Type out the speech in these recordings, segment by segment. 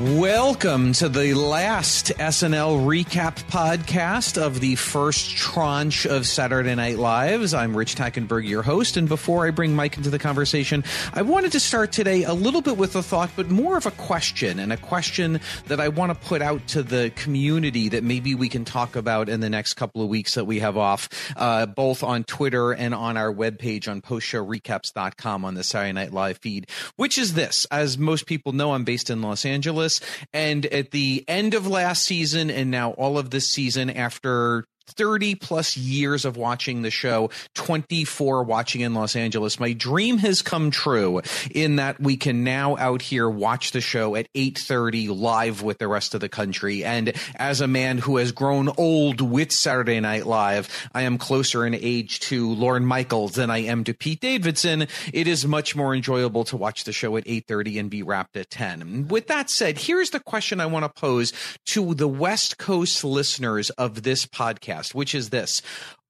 Welcome to the last SNL recap podcast of the first tranche of Saturday Night Lives. I'm Rich Tackenberg, your host, and before I bring Mike into the conversation, I wanted to start today a little bit with a thought, but more of a question, and a question that I want to put out to the community that maybe we can talk about in the next couple of weeks that we have off, uh, both on Twitter and on our webpage on postshowrecaps.com on the Saturday Night Live feed, which is this. As most people know, I'm based in Los Angeles. And at the end of last season and now all of this season, after 30 plus years of watching the show, 24 watching in Los Angeles. My dream has come true in that we can now out here watch the show at 8:30 live with the rest of the country. And as a man who has grown old with Saturday Night Live, I am closer in age to Lorne Michaels than I am to Pete Davidson. It is much more enjoyable to watch the show at 8:30 and be wrapped at 10. With that said, here's the question I want to pose to the West Coast listeners of this podcast, which is this.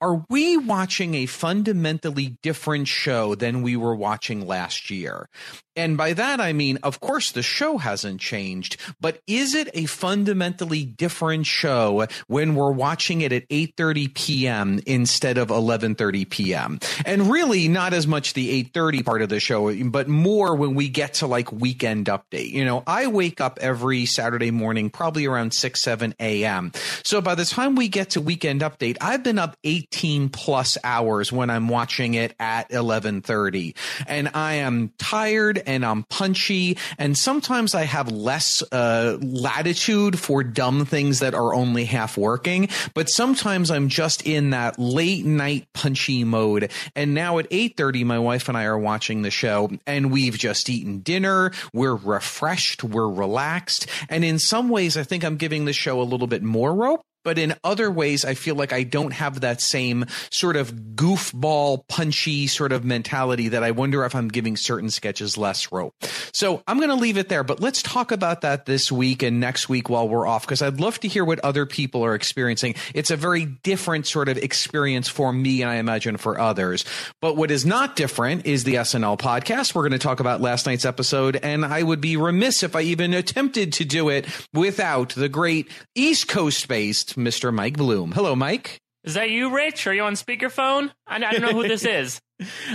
Are we watching a fundamentally different show than we were watching last year? And by that, I mean, of course, the show hasn't changed, but is it a fundamentally different show when we're watching it at 8.30 p.m. instead of 11.30 p.m.? And really not as much the 8.30 part of the show, but more when we get to like weekend update. You know, I wake up every Saturday morning, probably around 6, 7 a.m. So by the time we get to weekend update, I've been up 18 plus hours when I'm watching it at 11.30 and I am tired and I'm punchy. And sometimes I have less uh, latitude for dumb things that are only half working. But sometimes I'm just in that late night punchy mode. And now at 8:30, my wife and I are watching the show, and we've just eaten dinner. We're refreshed. We're relaxed. And in some ways, I think I'm giving the show a little bit more rope but in other ways i feel like i don't have that same sort of goofball punchy sort of mentality that i wonder if i'm giving certain sketches less rope. So i'm going to leave it there but let's talk about that this week and next week while we're off because i'd love to hear what other people are experiencing. It's a very different sort of experience for me and i imagine for others. But what is not different is the snl podcast we're going to talk about last night's episode and i would be remiss if i even attempted to do it without the great east coast based Mr. Mike Bloom. Hello, Mike. Is that you, Rich? Are you on speakerphone? I, I don't know who this is.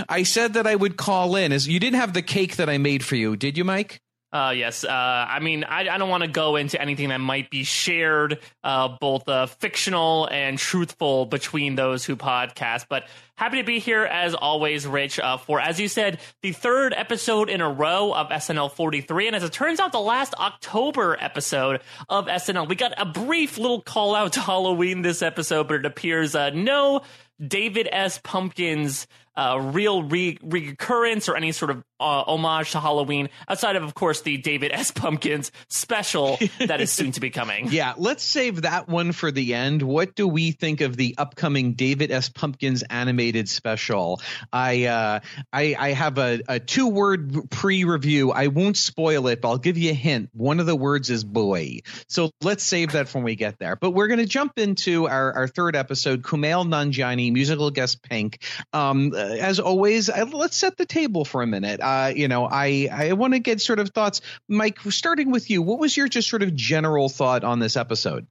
I said that I would call in. As you didn't have the cake that I made for you, did you, Mike? Uh, yes. Uh, I mean, I, I don't want to go into anything that might be shared, uh, both uh, fictional and truthful between those who podcast. But happy to be here as always, Rich, uh, for, as you said, the third episode in a row of SNL 43. And as it turns out, the last October episode of SNL. We got a brief little call out to Halloween this episode, but it appears uh, no David S. Pumpkins uh, real re- recurrence or any sort of uh, homage to Halloween outside of, of course, the David S. Pumpkins special that is soon to be coming. Yeah, let's save that one for the end. What do we think of the upcoming David S. Pumpkins animated special? I uh, I, I have a, a two word pre review. I won't spoil it, but I'll give you a hint. One of the words is boy. So let's save that for when we get there. But we're going to jump into our, our third episode, Kumail Nanjiani, musical guest Pink. Um, as always, let's set the table for a minute. Uh, you know, I I want to get sort of thoughts, Mike. Starting with you, what was your just sort of general thought on this episode?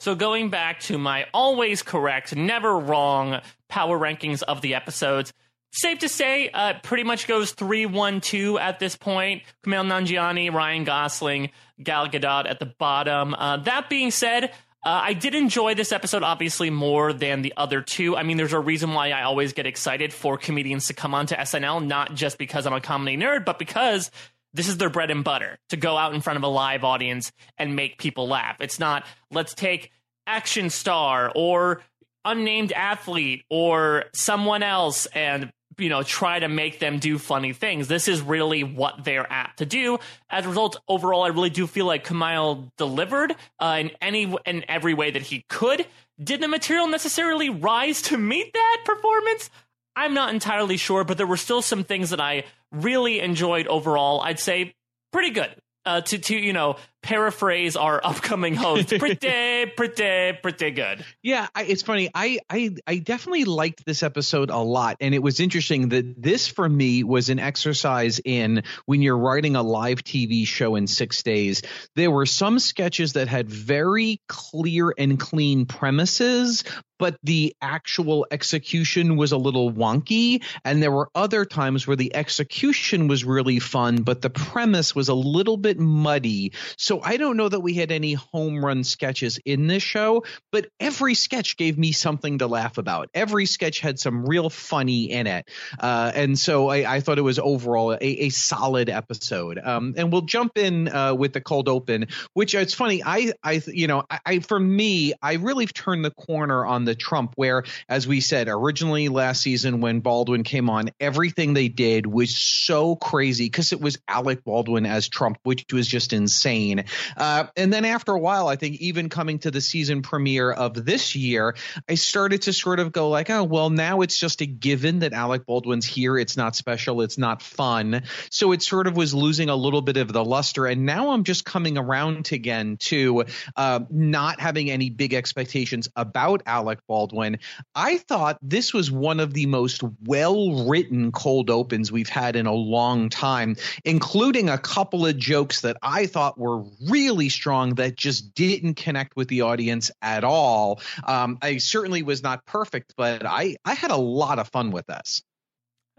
So going back to my always correct, never wrong power rankings of the episodes. Safe to say, uh, pretty much goes 3 1 2 at this point. Kumail Nanjiani, Ryan Gosling, Gal Gadot at the bottom. Uh, that being said, uh, I did enjoy this episode obviously more than the other two. I mean, there's a reason why I always get excited for comedians to come onto SNL, not just because I'm a comedy nerd, but because this is their bread and butter to go out in front of a live audience and make people laugh. It's not, let's take action star or unnamed athlete or someone else and you know, try to make them do funny things. This is really what they're apt to do. As a result, overall, I really do feel like Kumail delivered uh, in any in every way that he could. Did the material necessarily rise to meet that performance? I'm not entirely sure, but there were still some things that I really enjoyed overall. I'd say pretty good. uh, to to you know paraphrase our upcoming host, pretty pretty pretty good. Yeah, I, it's funny. I, I I definitely liked this episode a lot, and it was interesting that this for me was an exercise in when you're writing a live TV show in six days. There were some sketches that had very clear and clean premises, but the actual execution was a little wonky. And there were other times where the execution was really fun, but the premise was a little bit muddy. So I don't know that we had any home run sketches in this show, but every sketch gave me something to laugh about. Every sketch had some real funny in it. Uh, and so I, I, thought it was overall a, a solid episode. Um, and we'll jump in uh, with the cold open, which it's funny. I, I, you know, I, I for me, I really turned the corner on the Trump, where, as we said originally last season when Baldwin came on, everything they did was so crazy because it was Alec Baldwin as Trump, which was just insane. Uh, and then after a while, I think even coming to the season premiere of this year, I started to sort of go like, oh, well, now it's just a given that Alec Baldwin's here. It's not special. It's not fun. So it sort of was losing a little bit of the luster. And now I'm just coming around again to uh, not having any big expectations about Alec Baldwin. I thought this was one of the most well written cold opens we've had in a long time, including a couple of jokes that I thought were really strong that just didn't connect with the audience at all. Um, I certainly was not perfect, but I, I had a lot of fun with this.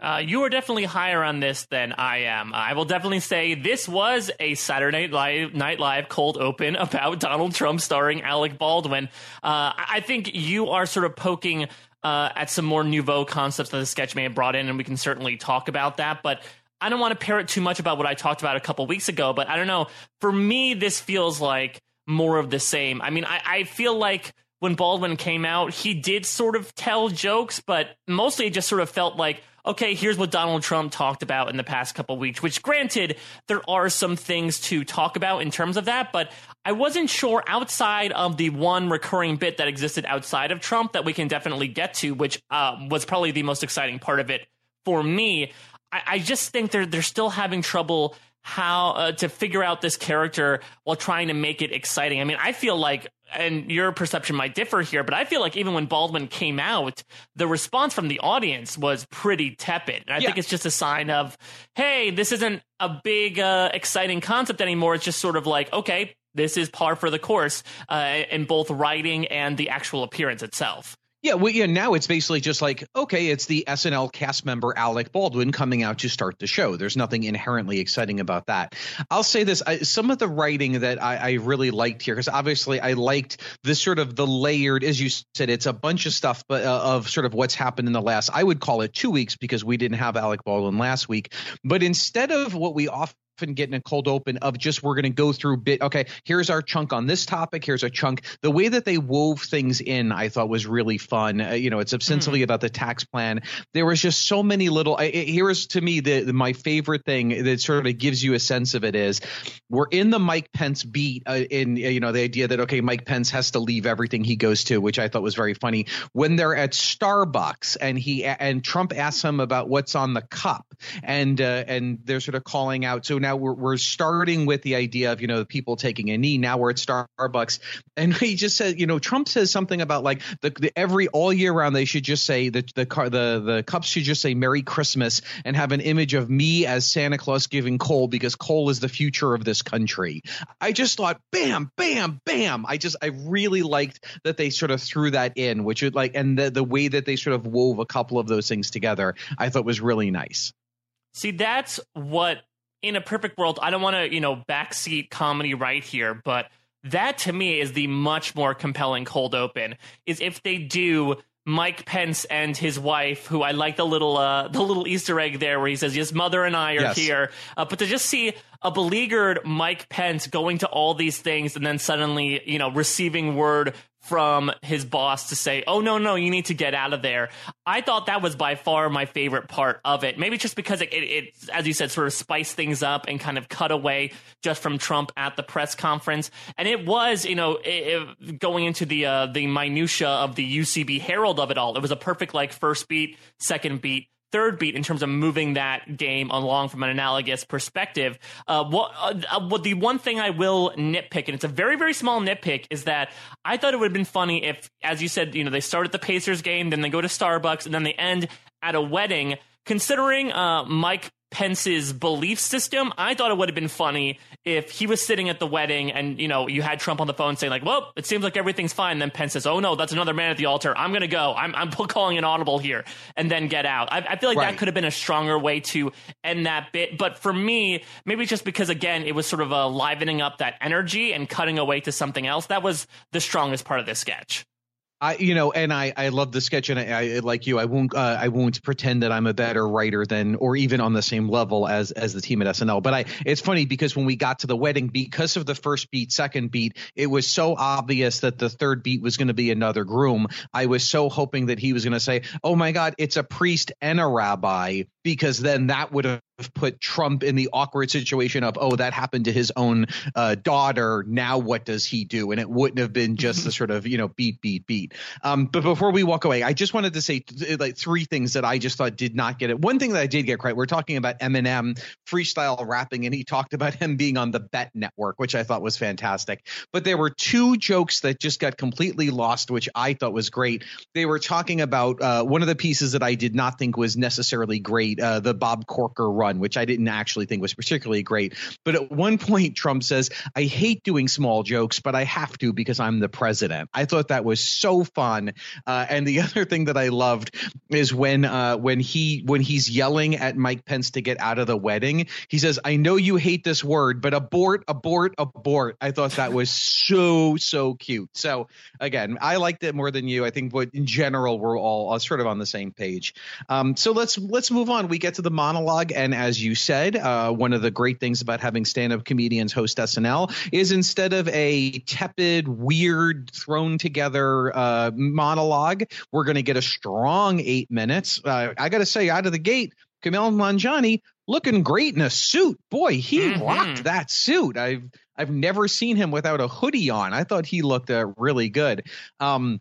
Uh, you are definitely higher on this than I am. I will definitely say this was a Saturday Night Live cold open about Donald Trump starring Alec Baldwin. Uh, I think you are sort of poking uh, at some more nouveau concepts that the sketch may have brought in, and we can certainly talk about that. But I don't want to parrot too much about what I talked about a couple weeks ago. But I don't know. For me, this feels like more of the same. I mean, I, I feel like when Baldwin came out, he did sort of tell jokes, but mostly it just sort of felt like okay, here's what Donald Trump talked about in the past couple weeks, which granted, there are some things to talk about in terms of that, but I wasn't sure outside of the one recurring bit that existed outside of Trump that we can definitely get to, which uh, was probably the most exciting part of it for me. I, I just think they're they're still having trouble how uh, to figure out this character while trying to make it exciting. I mean, I feel like and your perception might differ here, but I feel like even when Baldwin came out, the response from the audience was pretty tepid. And I yeah. think it's just a sign of, hey, this isn't a big, uh, exciting concept anymore. It's just sort of like, okay, this is par for the course uh, in both writing and the actual appearance itself. Yeah, well, yeah. Now it's basically just like, okay, it's the SNL cast member Alec Baldwin coming out to start the show. There's nothing inherently exciting about that. I'll say this: I, some of the writing that I, I really liked here, because obviously I liked the sort of the layered, as you said, it's a bunch of stuff, but uh, of sort of what's happened in the last. I would call it two weeks because we didn't have Alec Baldwin last week. But instead of what we often often get in a cold open of just we're going to go through bit okay here's our chunk on this topic here's a chunk. The way that they wove things in i thought was really fun. Uh, you know it's essentially mm. about the tax plan. There was just so many little I, here's to me the, the, my favorite thing that sort of gives you a sense of it is we're in the mike pence beat uh, in uh, you know the idea that okay mike pence has to leave everything he goes to which i thought was very funny. When they're at starbucks and he and trump asks him about what's on the cup and uh, and they're sort of calling out so now we're, we're starting with the idea of you know people taking a knee. Now we're at Starbucks, and he just said you know Trump says something about like the, the every all year round they should just say the the car the the cups should just say Merry Christmas and have an image of me as Santa Claus giving coal because coal is the future of this country. I just thought bam bam bam. I just I really liked that they sort of threw that in, which would like and the the way that they sort of wove a couple of those things together, I thought was really nice. See, that's what in a perfect world, I don't want to, you know, backseat comedy right here, but that to me is the much more compelling cold open. Is if they do Mike Pence and his wife, who I like the little uh, the little Easter egg there, where he says, "Yes, mother and I are yes. here." Uh, but to just see a beleaguered Mike Pence going to all these things and then suddenly, you know, receiving word from his boss to say, "Oh no, no, you need to get out of there." I thought that was by far my favorite part of it. Maybe just because it, it, it as you said, sort of spiced things up and kind of cut away just from Trump at the press conference. And it was, you know, it, going into the uh, the minutia of the UCB Harold of it all. It was a perfect like first beat, second beat, third beat in terms of moving that game along from an analogous perspective. Uh, what, uh, uh, what the one thing I will nitpick, and it's a very very small nitpick, is that I thought it would have been funny if, as you said, you know, they start at the Pacers game, then they go to Starbucks, and then they end at a wedding. Considering uh, Mike Pence's belief system. I thought it would have been funny if he was sitting at the wedding and, you know, you had Trump on the phone saying, like, well, it seems like everything's fine. Then Pence says, oh, no, that's another man at the altar. I'm going to go. I'm, I'm calling an audible here and then get out. I, I feel like right. that could have been a stronger way to end that bit. But for me, maybe just because, again, it was sort of a livening up that energy and cutting away to something else. That was the strongest part of this sketch. I, you know, and I, I love the sketch, and I, I like you. I won't, uh, I won't pretend that I'm a better writer than, or even on the same level as, as the team at SNL. But I, it's funny because when we got to the wedding, because of the first beat, second beat, it was so obvious that the third beat was going to be another groom. I was so hoping that he was going to say, "Oh my God, it's a priest and a rabbi," because then that would have put Trump in the awkward situation of, oh, that happened to his own uh, daughter. Now what does he do? And it wouldn't have been just the sort of you know beat, beat, beat. Um, but before we walk away, I just wanted to say th- like three things that I just thought did not get it. One thing that I did get right, we're talking about Eminem freestyle rapping, and he talked about him being on the BET Network, which I thought was fantastic. But there were two jokes that just got completely lost, which I thought was great. They were talking about uh, one of the pieces that I did not think was necessarily great, uh, the Bob Corker run, which I didn't actually think was particularly great. But at one point, Trump says, I hate doing small jokes, but I have to because I'm the president. I thought that was so fun. Uh, and the other thing that I loved is when uh, when he when he's yelling at Mike Pence to get out of the wedding, he says, I know you hate this word, but abort, abort, abort. I thought that was so, so cute. So again, I liked it more than you. I think but in general, we're all sort of on the same page. Um, so let's let's move on. We get to the monologue, and as you said, uh, one of the great things about having stand-up comedians host SNL is instead of a tepid, weird, thrown together uh, monologue, we're going to get a strong eight minutes. Uh, I got to say, out of the gate, Kumail Nanjiani looking great in a suit. Boy, he mm-hmm. rocked that suit. I've I've never seen him without a hoodie on. I thought he looked uh, really good. Um,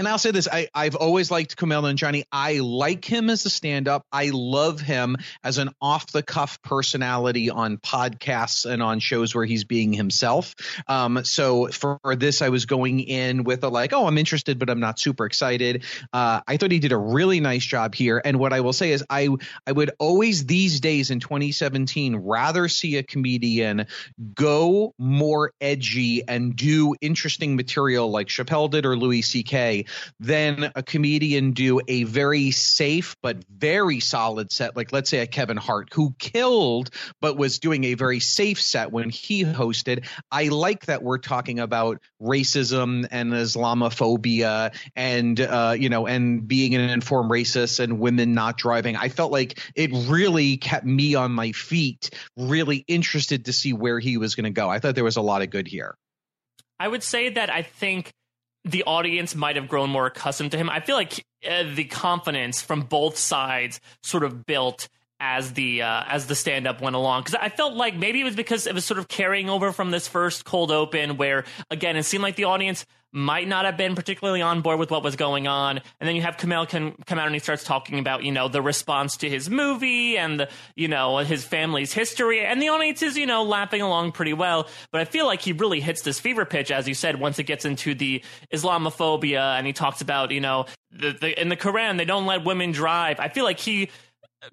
and I'll say this: I, I've always liked Kumail Nanjiani. I like him as a stand-up. I love him as an off-the-cuff personality on podcasts and on shows where he's being himself. Um, so for, this, I was going in with a like, oh, I'm interested, but I'm not super excited. Uh, I thought he did a really nice job here. And what I will say is, I I would always these days in 2017 rather see a comedian go more edgy and do interesting material like Chappelle did or Louis C.K then a comedian do a very safe but very solid set, like let's say a Kevin Hart, who killed but was doing a very safe set when he hosted. I like that we're talking about racism and Islamophobia and uh, you know and being an informed racist and women not driving. I felt like it really kept me on my feet, really interested to see where he was going to go. I thought there was a lot of good here. I would say that I think the audience might have grown more accustomed to him. I feel like uh, the confidence from both sides sort of built as the uh, as the stand up went along. Because I felt like maybe it was because it was sort of carrying over from this first cold open where again it seemed like the audience might not have been particularly on board with what was going on. And then you have Kumail can come out and he starts talking about you know the response to his movie and the you know his family's history. And the audience is you know laughing along pretty well. But I feel like he really hits this fever pitch as you said once it gets into the Islamophobia and he talks about you know the, the in the Quran they don't let women drive. I feel like he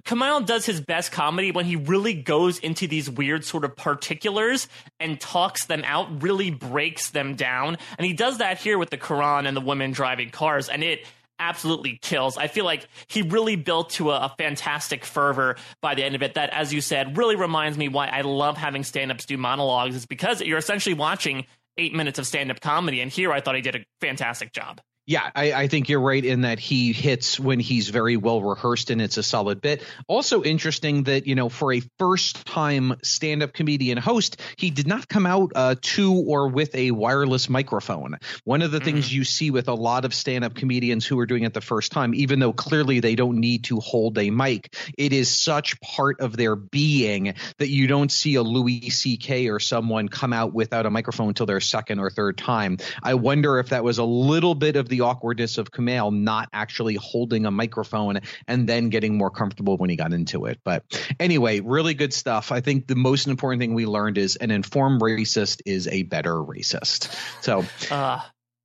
Kumail does his best comedy when he really goes into these weird sort of particulars and talks them out, really breaks them down. And he does that here with the Quran and the women driving cars, and it absolutely kills. I feel like he really built to a, a fantastic fervor by the end of it that, as you said, really reminds me why I love having stand ups do monologues, is because you're essentially watching eight minutes of stand up comedy. And here I thought he did a fantastic job. Yeah, I, I, think you're right in that he hits when he's very well rehearsed and it's a solid bit. Also interesting that, you know, for a first time stand up comedian host, he did not come out uh, to or with a wireless microphone. One of the mm-hmm. things you see with a lot of stand up comedians who are doing it the first time, even though clearly they don't need to hold a mic, it is such part of their being that you don't see a Louis C.K. or someone come out without a microphone until their second or third time. I wonder if that was a little bit of the the awkwardness of Kumail not actually holding a microphone and then getting more comfortable when he got into it. But anyway, really good stuff. I think the most important thing we learned is an informed racist is a better racist. So, uh,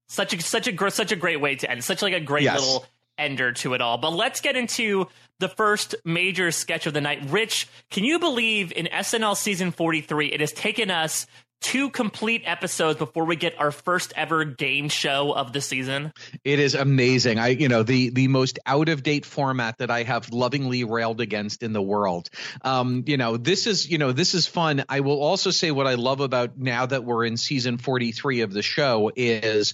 such a such a such a great way to end. Such like a great yes. little ender to it all. But let's get into the first major sketch of the night. Rich, can you believe in SNL season 43 it has taken us two complete episodes before we get our first ever game show of the season. It is amazing. I, you know, the the most out of date format that I have lovingly railed against in the world. Um, you know, this is, you know, this is fun. I will also say what I love about now that we're in season 43 of the show is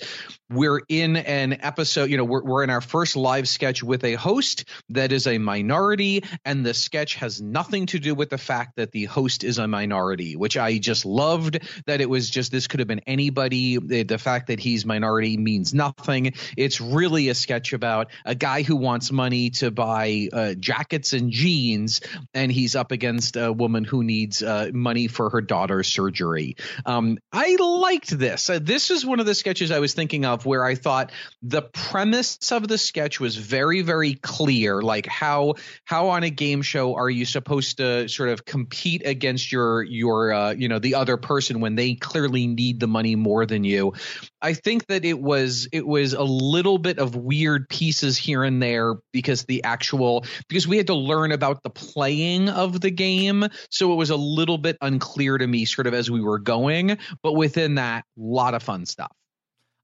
we're in an episode, you know, we're, we're in our first live sketch with a host that is a minority, and the sketch has nothing to do with the fact that the host is a minority, which I just loved that it was just this could have been anybody. The, fact that he's minority means nothing. It's really a sketch about a guy who wants money to buy uh, jackets and jeans, and he's up against a woman who needs uh, money for her daughter's surgery. Um, I liked this. Uh, this is one of the sketches I was thinking of where I thought the premise of the sketch was very, very clear. Like how how on a game show are you supposed to sort of compete against your your uh, you know the other person when when they clearly need the money more than you. I think that it was it was a little bit of weird pieces here and there because the actual because we had to learn about the playing of the game, so it was a little bit unclear to me sort of as we were going, but within that, a lot of fun stuff.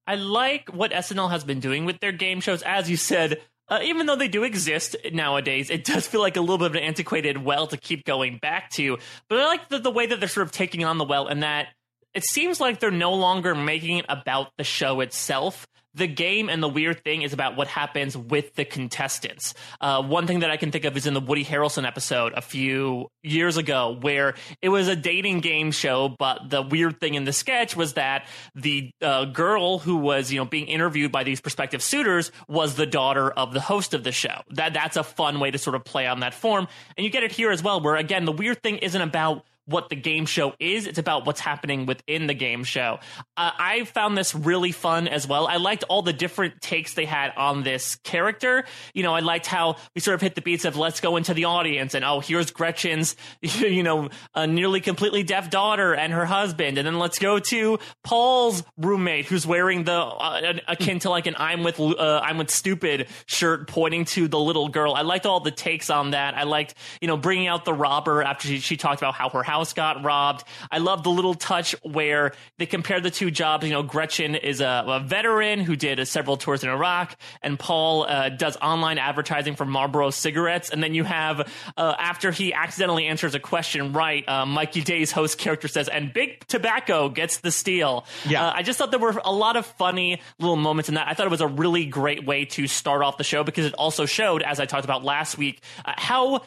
I like what SNL has been doing with their game shows. As you said, uh, even though they do exist nowadays, it does feel like a little bit of an antiquated well to keep going back to. But I like the, the way that they're sort of taking on the well and that it seems like they're no longer making it about the show itself the game and the weird thing is about what happens with the contestants. Uh, one thing that I can think of is in the Woody Harrelson episode a few years ago, where it was a dating game show, but the weird thing in the sketch was that the uh, girl who was, you know, being interviewed by these prospective suitors was the daughter of the host of the show. That that's a fun way to sort of play on that form, and you get it here as well, where again the weird thing isn't about what the game show is. It's about what's happening within the game show. Uh, I found this really fun as well. I liked all the different takes they had on this character. You know, I liked how we sort of hit the beats of let's go into the audience and oh, here's Gretchen's, you know, a nearly completely deaf daughter and her husband. And then let's go to Paul's roommate who's wearing the uh, akin to like an I'm with, uh, I'm with stupid shirt pointing to the little girl. I liked all the takes on that. I liked, you know, bringing out the robber after she, she talked about how her house got robbed. I love the little touch where they compare the two jobs. You know, Gretchen is a, a veteran who did uh, several tours in Iraq, and Paul uh, does online advertising for Marlboro cigarettes. And then you have, uh, after he accidentally answers a question right, uh, Mikey Day's host character says, and Big Tobacco gets the steal. Yeah. Uh, I just thought there were a lot of funny little moments in that. I thought it was a really great way to start off the show because it also showed, as I talked about last week, uh, how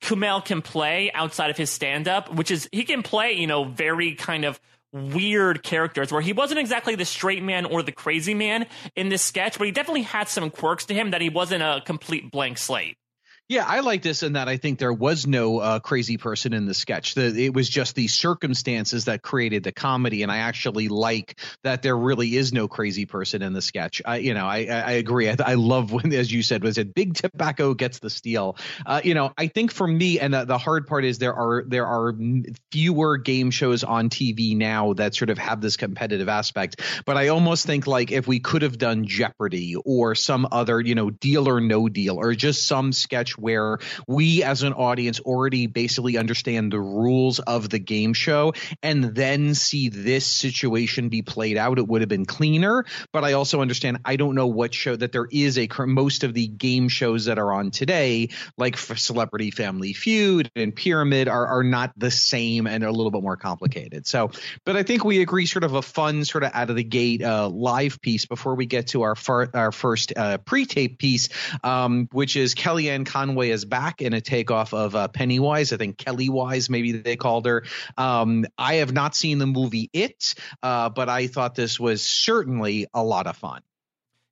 Kumail can play outside of his stand up, which is he can play, you know, very kind of weird characters where he wasn't exactly the straight man or the crazy man in this sketch, but he definitely had some quirks to him that he wasn't a complete blank slate. Yeah, I like this in that I think there was no uh, crazy person in the sketch. The, it was just the circumstances that created the comedy, and I actually like that there really is no crazy person in the sketch. I, you know, I, I agree. I, I love when, as you said, was it Big Tobacco gets the steal. Uh, you know, I think for me, and the, the hard part is there are there are fewer game shows on TV now that sort of have this competitive aspect. But I almost think like if we could have done Jeopardy or some other, you know, Deal or No Deal, or just some sketch where we as an audience already basically understand the rules of the game show and then see this situation be played out, it would have been cleaner. But I also understand I don't know what show that there is a most of the game shows that are on today, like Celebrity Family Feud and Pyramid, are, are not the same and are a little bit more complicated. So, but I think we agree sort of a fun, sort of out of the gate uh, live piece before we get to our, far, our first uh, pre tape piece, um, which is Kellyanne Conway Conway is back in a takeoff of uh, Pennywise. I think Kelly Wise, maybe they called her. Um, I have not seen the movie It, uh, but I thought this was certainly a lot of fun.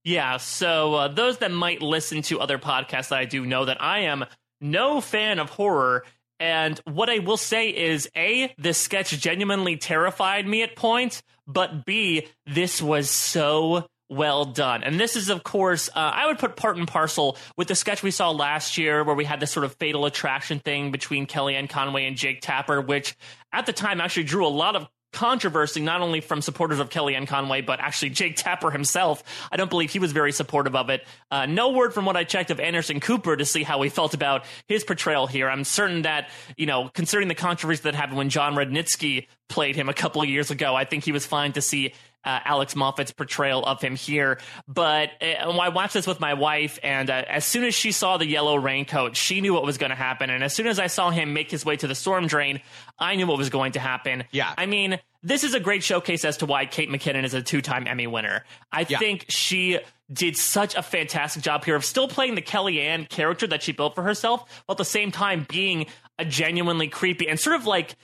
Yeah. So uh, those that might listen to other podcasts that I do know that I am no fan of horror. And what I will say is A, this sketch genuinely terrified me at points, but B, this was so well done. And this is, of course, uh, I would put part and parcel with the sketch we saw last year where we had this sort of fatal attraction thing between Kellyanne Conway and Jake Tapper, which at the time actually drew a lot of controversy, not only from supporters of Kellyanne Conway, but actually Jake Tapper himself. I don't believe he was very supportive of it. Uh, no word from what I checked of Anderson Cooper to see how he felt about his portrayal here. I'm certain that, you know, considering the controversy that happened when Jon Rudnitsky played him a couple of years ago, I think he was fine to see uh, Alex Moffat's portrayal of him here. But uh, I watched this with my wife, and uh, as soon as she saw the yellow raincoat, she knew what was going to happen. And as soon as I saw him make his way to the storm drain, I knew what was going to happen. Yeah. I mean, this is a great showcase as to why Kate McKinnon is a two time Emmy winner. I yeah. think she did such a fantastic job here of still playing the Kellyanne character that she built for herself, while at the same time being a genuinely creepy and sort of like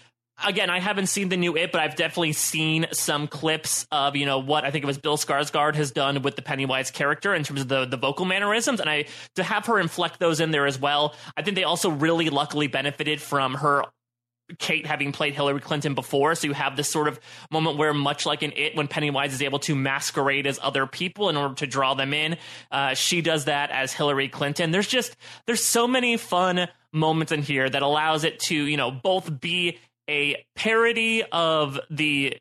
again, I haven't seen the new It, but I've definitely seen some clips of you know what I think it was Bill Skarsgård has done with the Pennywise character in terms of the the vocal mannerisms, and I to have her inflect those in there as well. I think they also really luckily benefited from her Kate having played Hillary Clinton before, so you have this sort of moment where, much like in It, when Pennywise is able to masquerade as other people in order to draw them in, uh, she does that as Hillary Clinton. There's just there's so many fun moments in here that allows it to you know both be a parody of the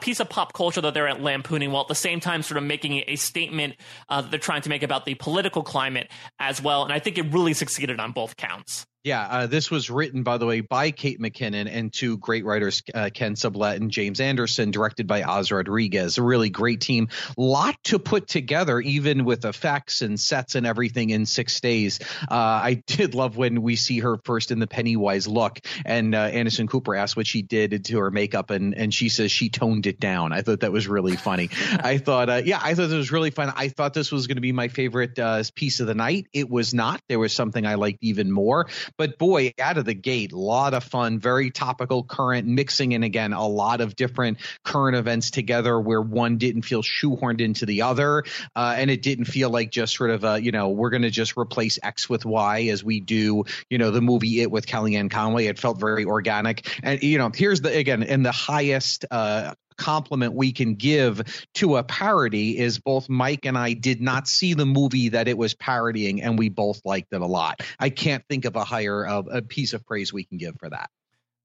piece of pop culture that they're lampooning while at the same time sort of making a statement uh, that they're trying to make about the political climate as well. And i think it really succeeded on both counts yeah, uh, this was written, by the way, by Kate McKinnon and two great writers, uh, Kent Sublette and James Anderson, directed by Oz Rodriguez. A really great team. Lot to put together, even with effects and sets and everything in six days. Uh, I did love when we see her first in the Pennywise look, and uh, Anderson Cooper asked what she did to her makeup, and and she says she toned it down. I thought that was really funny. I thought, uh, yeah, I thought it was really fun. I thought this was going to be my favorite uh, piece of the night. It was not. There was something I liked even more but boy, out of the gate, a lot of fun, very topical, current, mixing in again a lot of different current events together where one didn't feel shoehorned into the other. Uh, and it didn't feel like just sort of a, you know, we're going to just replace X with Y as we do, you know, the movie It with Kellyanne Conway. It felt very organic. And, you know, here's the, again, in the highest, uh, compliment we can give to a parody is both Mike and I did not see the movie that it was parodying, and we both liked it a lot. I can't think of a higher of a piece of praise we can give for that.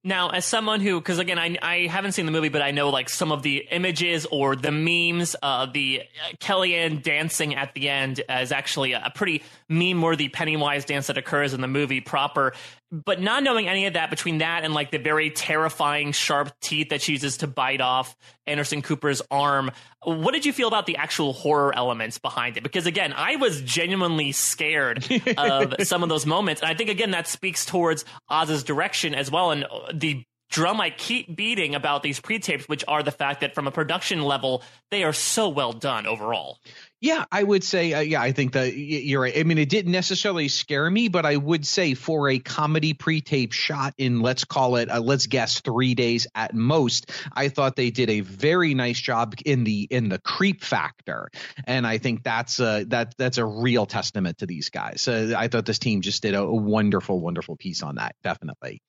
Now, as someone who, because again, I, I haven't seen the movie, but I know like some of the images or the memes, uh, the Kellyanne dancing at the end is actually a pretty meme worthy Pennywise dance that occurs in the movie proper but not knowing any of that between that and like the very terrifying sharp teeth that she uses to bite off Anderson Cooper's arm, what did you feel about the actual horror elements behind it? Because again, I was genuinely scared of some of those moments, and I think again that speaks towards Oz's direction as well, and the drum I keep beating about these pre-tapes, which are the fact that from a production level, they are so well done overall. Yeah, I would say, uh, yeah, I think that you're right. I mean, it didn't necessarily scare me, but I would say for a comedy pre-tape shot in, let's call it, uh, let's guess, three days at most, I thought they did a very nice job in the in the creep factor, and I think that's a that that's a real testament to these guys. Uh, I thought this team just did a, a wonderful, wonderful piece on that, definitely.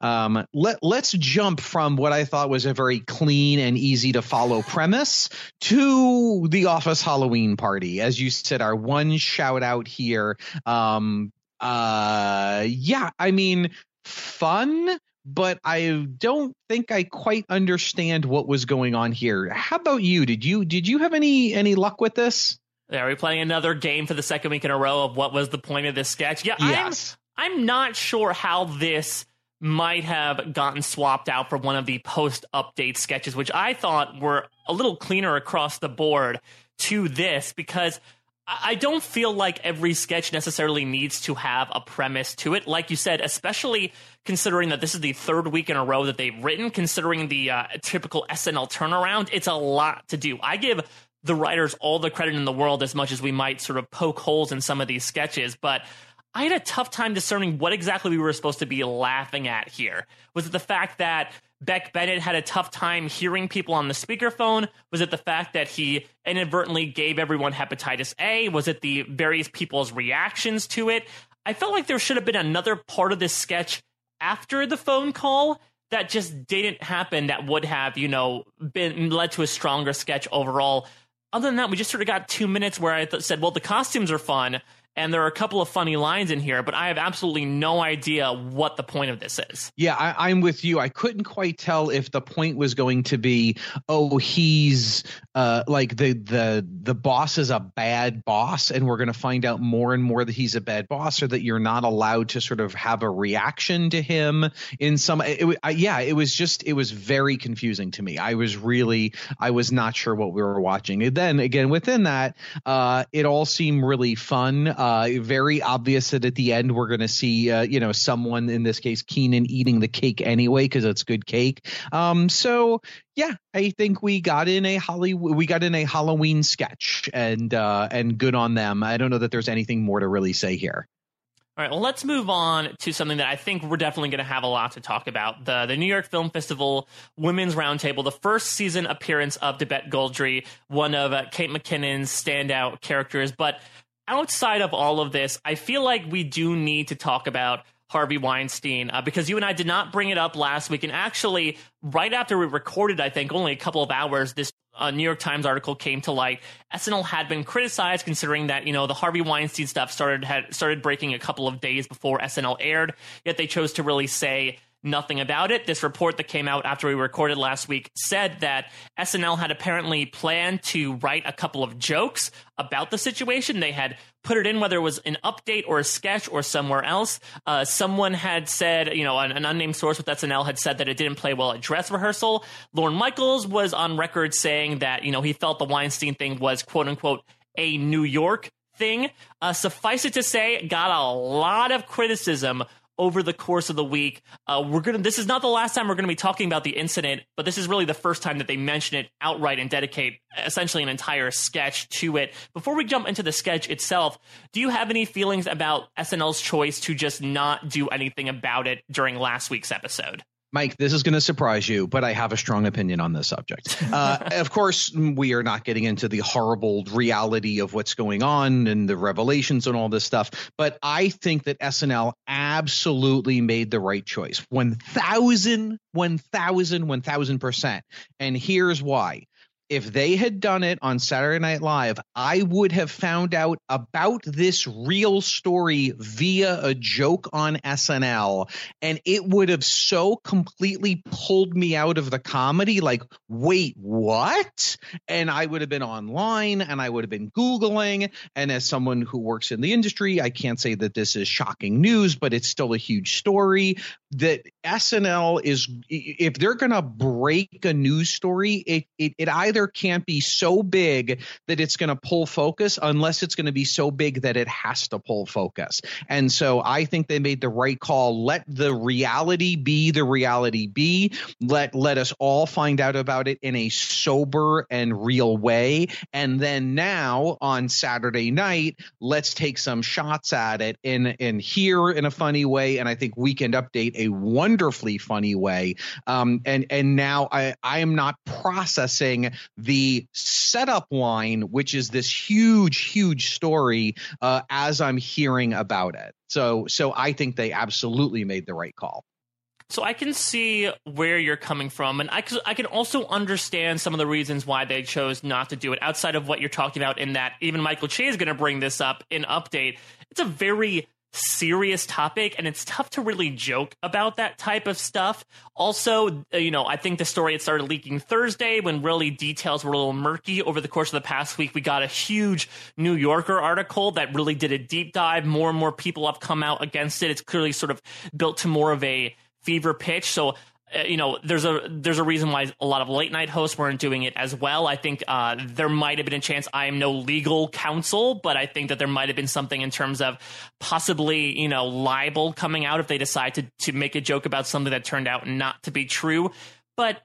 Um, let let's jump from what I thought was a very clean and easy to follow premise to the Office Halloween Party. As you said, our one shout out here. Um, uh, yeah, I mean, fun, but I don't think I quite understand what was going on here. How about you? Did you did you have any any luck with this? Are we playing another game for the second week in a row of what was the point of this sketch? Yeah, yes. I'm I'm not sure how this might have gotten swapped out for one of the post update sketches, which I thought were a little cleaner across the board to this because I don't feel like every sketch necessarily needs to have a premise to it. Like you said, especially considering that this is the third week in a row that they've written, considering the uh, typical SNL turnaround, it's a lot to do. I give the writers all the credit in the world as much as we might sort of poke holes in some of these sketches, but I had a tough time discerning what exactly we were supposed to be laughing at here. Was it the fact that Beck Bennett had a tough time hearing people on the speakerphone? Was it the fact that he inadvertently gave everyone hepatitis A? Was it the various people's reactions to it? I felt like there should have been another part of this sketch after the phone call that just didn't happen that would have, you know, been led to a stronger sketch overall. other than that, we just sort of got two minutes where I th- said, well, the costumes are fun and there are a couple of funny lines in here, but I have absolutely no idea what the point of this is. Yeah, I, am with you. I couldn't quite tell if the point was going to be, oh, he's uh, like the the the boss is a bad boss, and we're going to find out more and more that he's a bad boss, or that you're not allowed to sort of have a reaction to him in some. It, I, yeah, it was just it was very confusing to me. I was really I was not sure what we were watching. And then again, within that, uh, it all seemed really fun uh, very obvious that at the end we're going to see, uh, you know, someone in this case Keenan eating the cake anyway because it's good cake. Um, so yeah, I think we got in a Holly we got in a Halloween sketch and uh, and good on them. I don't know that there's anything more to really say here. All right, well, let's move on to something that I think we're definitely going to have a lot to talk about. The the New York Film Festival Women's Roundtable, the first season appearance of Debette Goldry, one of uh, Kate McKinnon's standout characters. But outside of all of this, I feel like we do need to talk about Harvey Weinstein uh, because you and I did not bring it up last week. And actually, right after we recorded, I think only a couple of hours, this uh, New York Times article came to light. SNL had been criticized, considering that you know the Harvey Weinstein stuff started had started breaking a couple of days before SNL aired. Yet they chose to really say nothing about it. This report that came out after we recorded last week said that SNL had apparently planned to write a couple of jokes about the situation. They had put it in, whether it was an update or a sketch or somewhere else. Uh, someone had said, you know, an, an, unnamed source with SNL had said that it didn't play well at dress rehearsal. Lorne Michaels was on record saying that, you know, he felt the Weinstein thing was quote unquote a New York thing. Uh, suffice it to say, got a lot of criticism over the course of the week. Uh, we're gonna. This is not the last time we're gonna be talking about the incident, but this is really the first time that they mention it outright and dedicate essentially an entire sketch to it. Before we jump into the sketch itself, do you have any feelings about SNL's choice to just not do anything about it during last week's episode? Mike, this is going to surprise you, but I have a strong opinion on this subject. Uh, of course, we are not getting into the horrible reality of what's going on and the revelations and all this stuff, but I think that SNL absolutely made the right choice. 1,000, 1,000, 1,000%. And here's why if they had done it on Saturday Night Live, I would have found out about this real story via a joke on SNL, and it would have so completely pulled me out of the comedy. Like, wait, what? And I would have been online and I would have been Googling. And as someone who works in the industry, I can't say that this is shocking news, but it's still a huge story that SNL is, if they're going to break a news story, it, it, it either either can't be so big that it's going to pull focus unless it's going to be so big that it has to pull focus. And so I think they made the right call. Let the reality be the reality be. Let let us all find out about it in a sober and real way. And then now on Saturday night, let's take some shots at it in in here in a funny way. And I think Weekend Update a wonderfully funny way. Um, and and now I I am not processing the setup line, which is this huge, huge story, uh, as I'm hearing about it. So, so I think they absolutely made the right call. So I can see where you're coming from, and I, I can also understand some of the reasons why they chose not to do it. Outside of what you're talking about, in that even Michael Che is going to bring this up in update. It's a very serious topic and it's tough to really joke about that type of stuff. Also, uh, you know, I think the story had started leaking Thursday when really details were a little murky over the course of the past week. We got a huge New Yorker article that really did a deep dive. More and more people have come out against it. It's clearly sort of built to more of a fever pitch. So you know, there's a there's a reason why a lot of late night hosts weren't doing it as well. I think uh, there might have been a chance. I am no legal counsel, but I think that there might have been something in terms of possibly you know libel coming out if they decide to to make a joke about something that turned out not to be true. But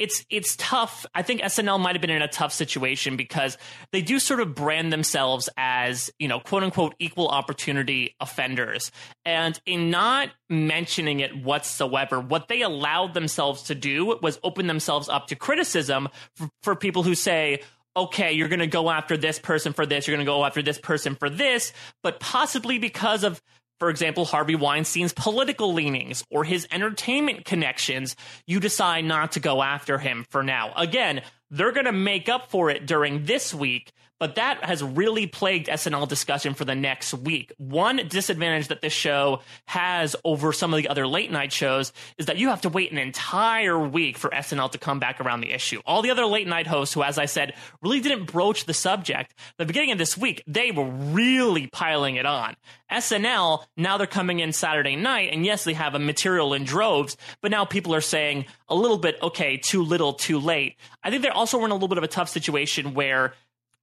it's it's tough. I think SNL might have been in a tough situation because they do sort of brand themselves as, you know, quote unquote equal opportunity offenders. And in not mentioning it whatsoever, what they allowed themselves to do was open themselves up to criticism for, for people who say, okay, you're going to go after this person for this, you're going to go after this person for this, but possibly because of for example, Harvey Weinstein's political leanings or his entertainment connections, you decide not to go after him for now. Again, they're going to make up for it during this week but that has really plagued SNL discussion for the next week. One disadvantage that this show has over some of the other late night shows is that you have to wait an entire week for SNL to come back around the issue. All the other late night hosts who, as I said, really didn't broach the subject, the beginning of this week, they were really piling it on. SNL, now they're coming in Saturday night, and yes, they have a material in droves, but now people are saying a little bit, okay, too little, too late. I think they're also in a little bit of a tough situation where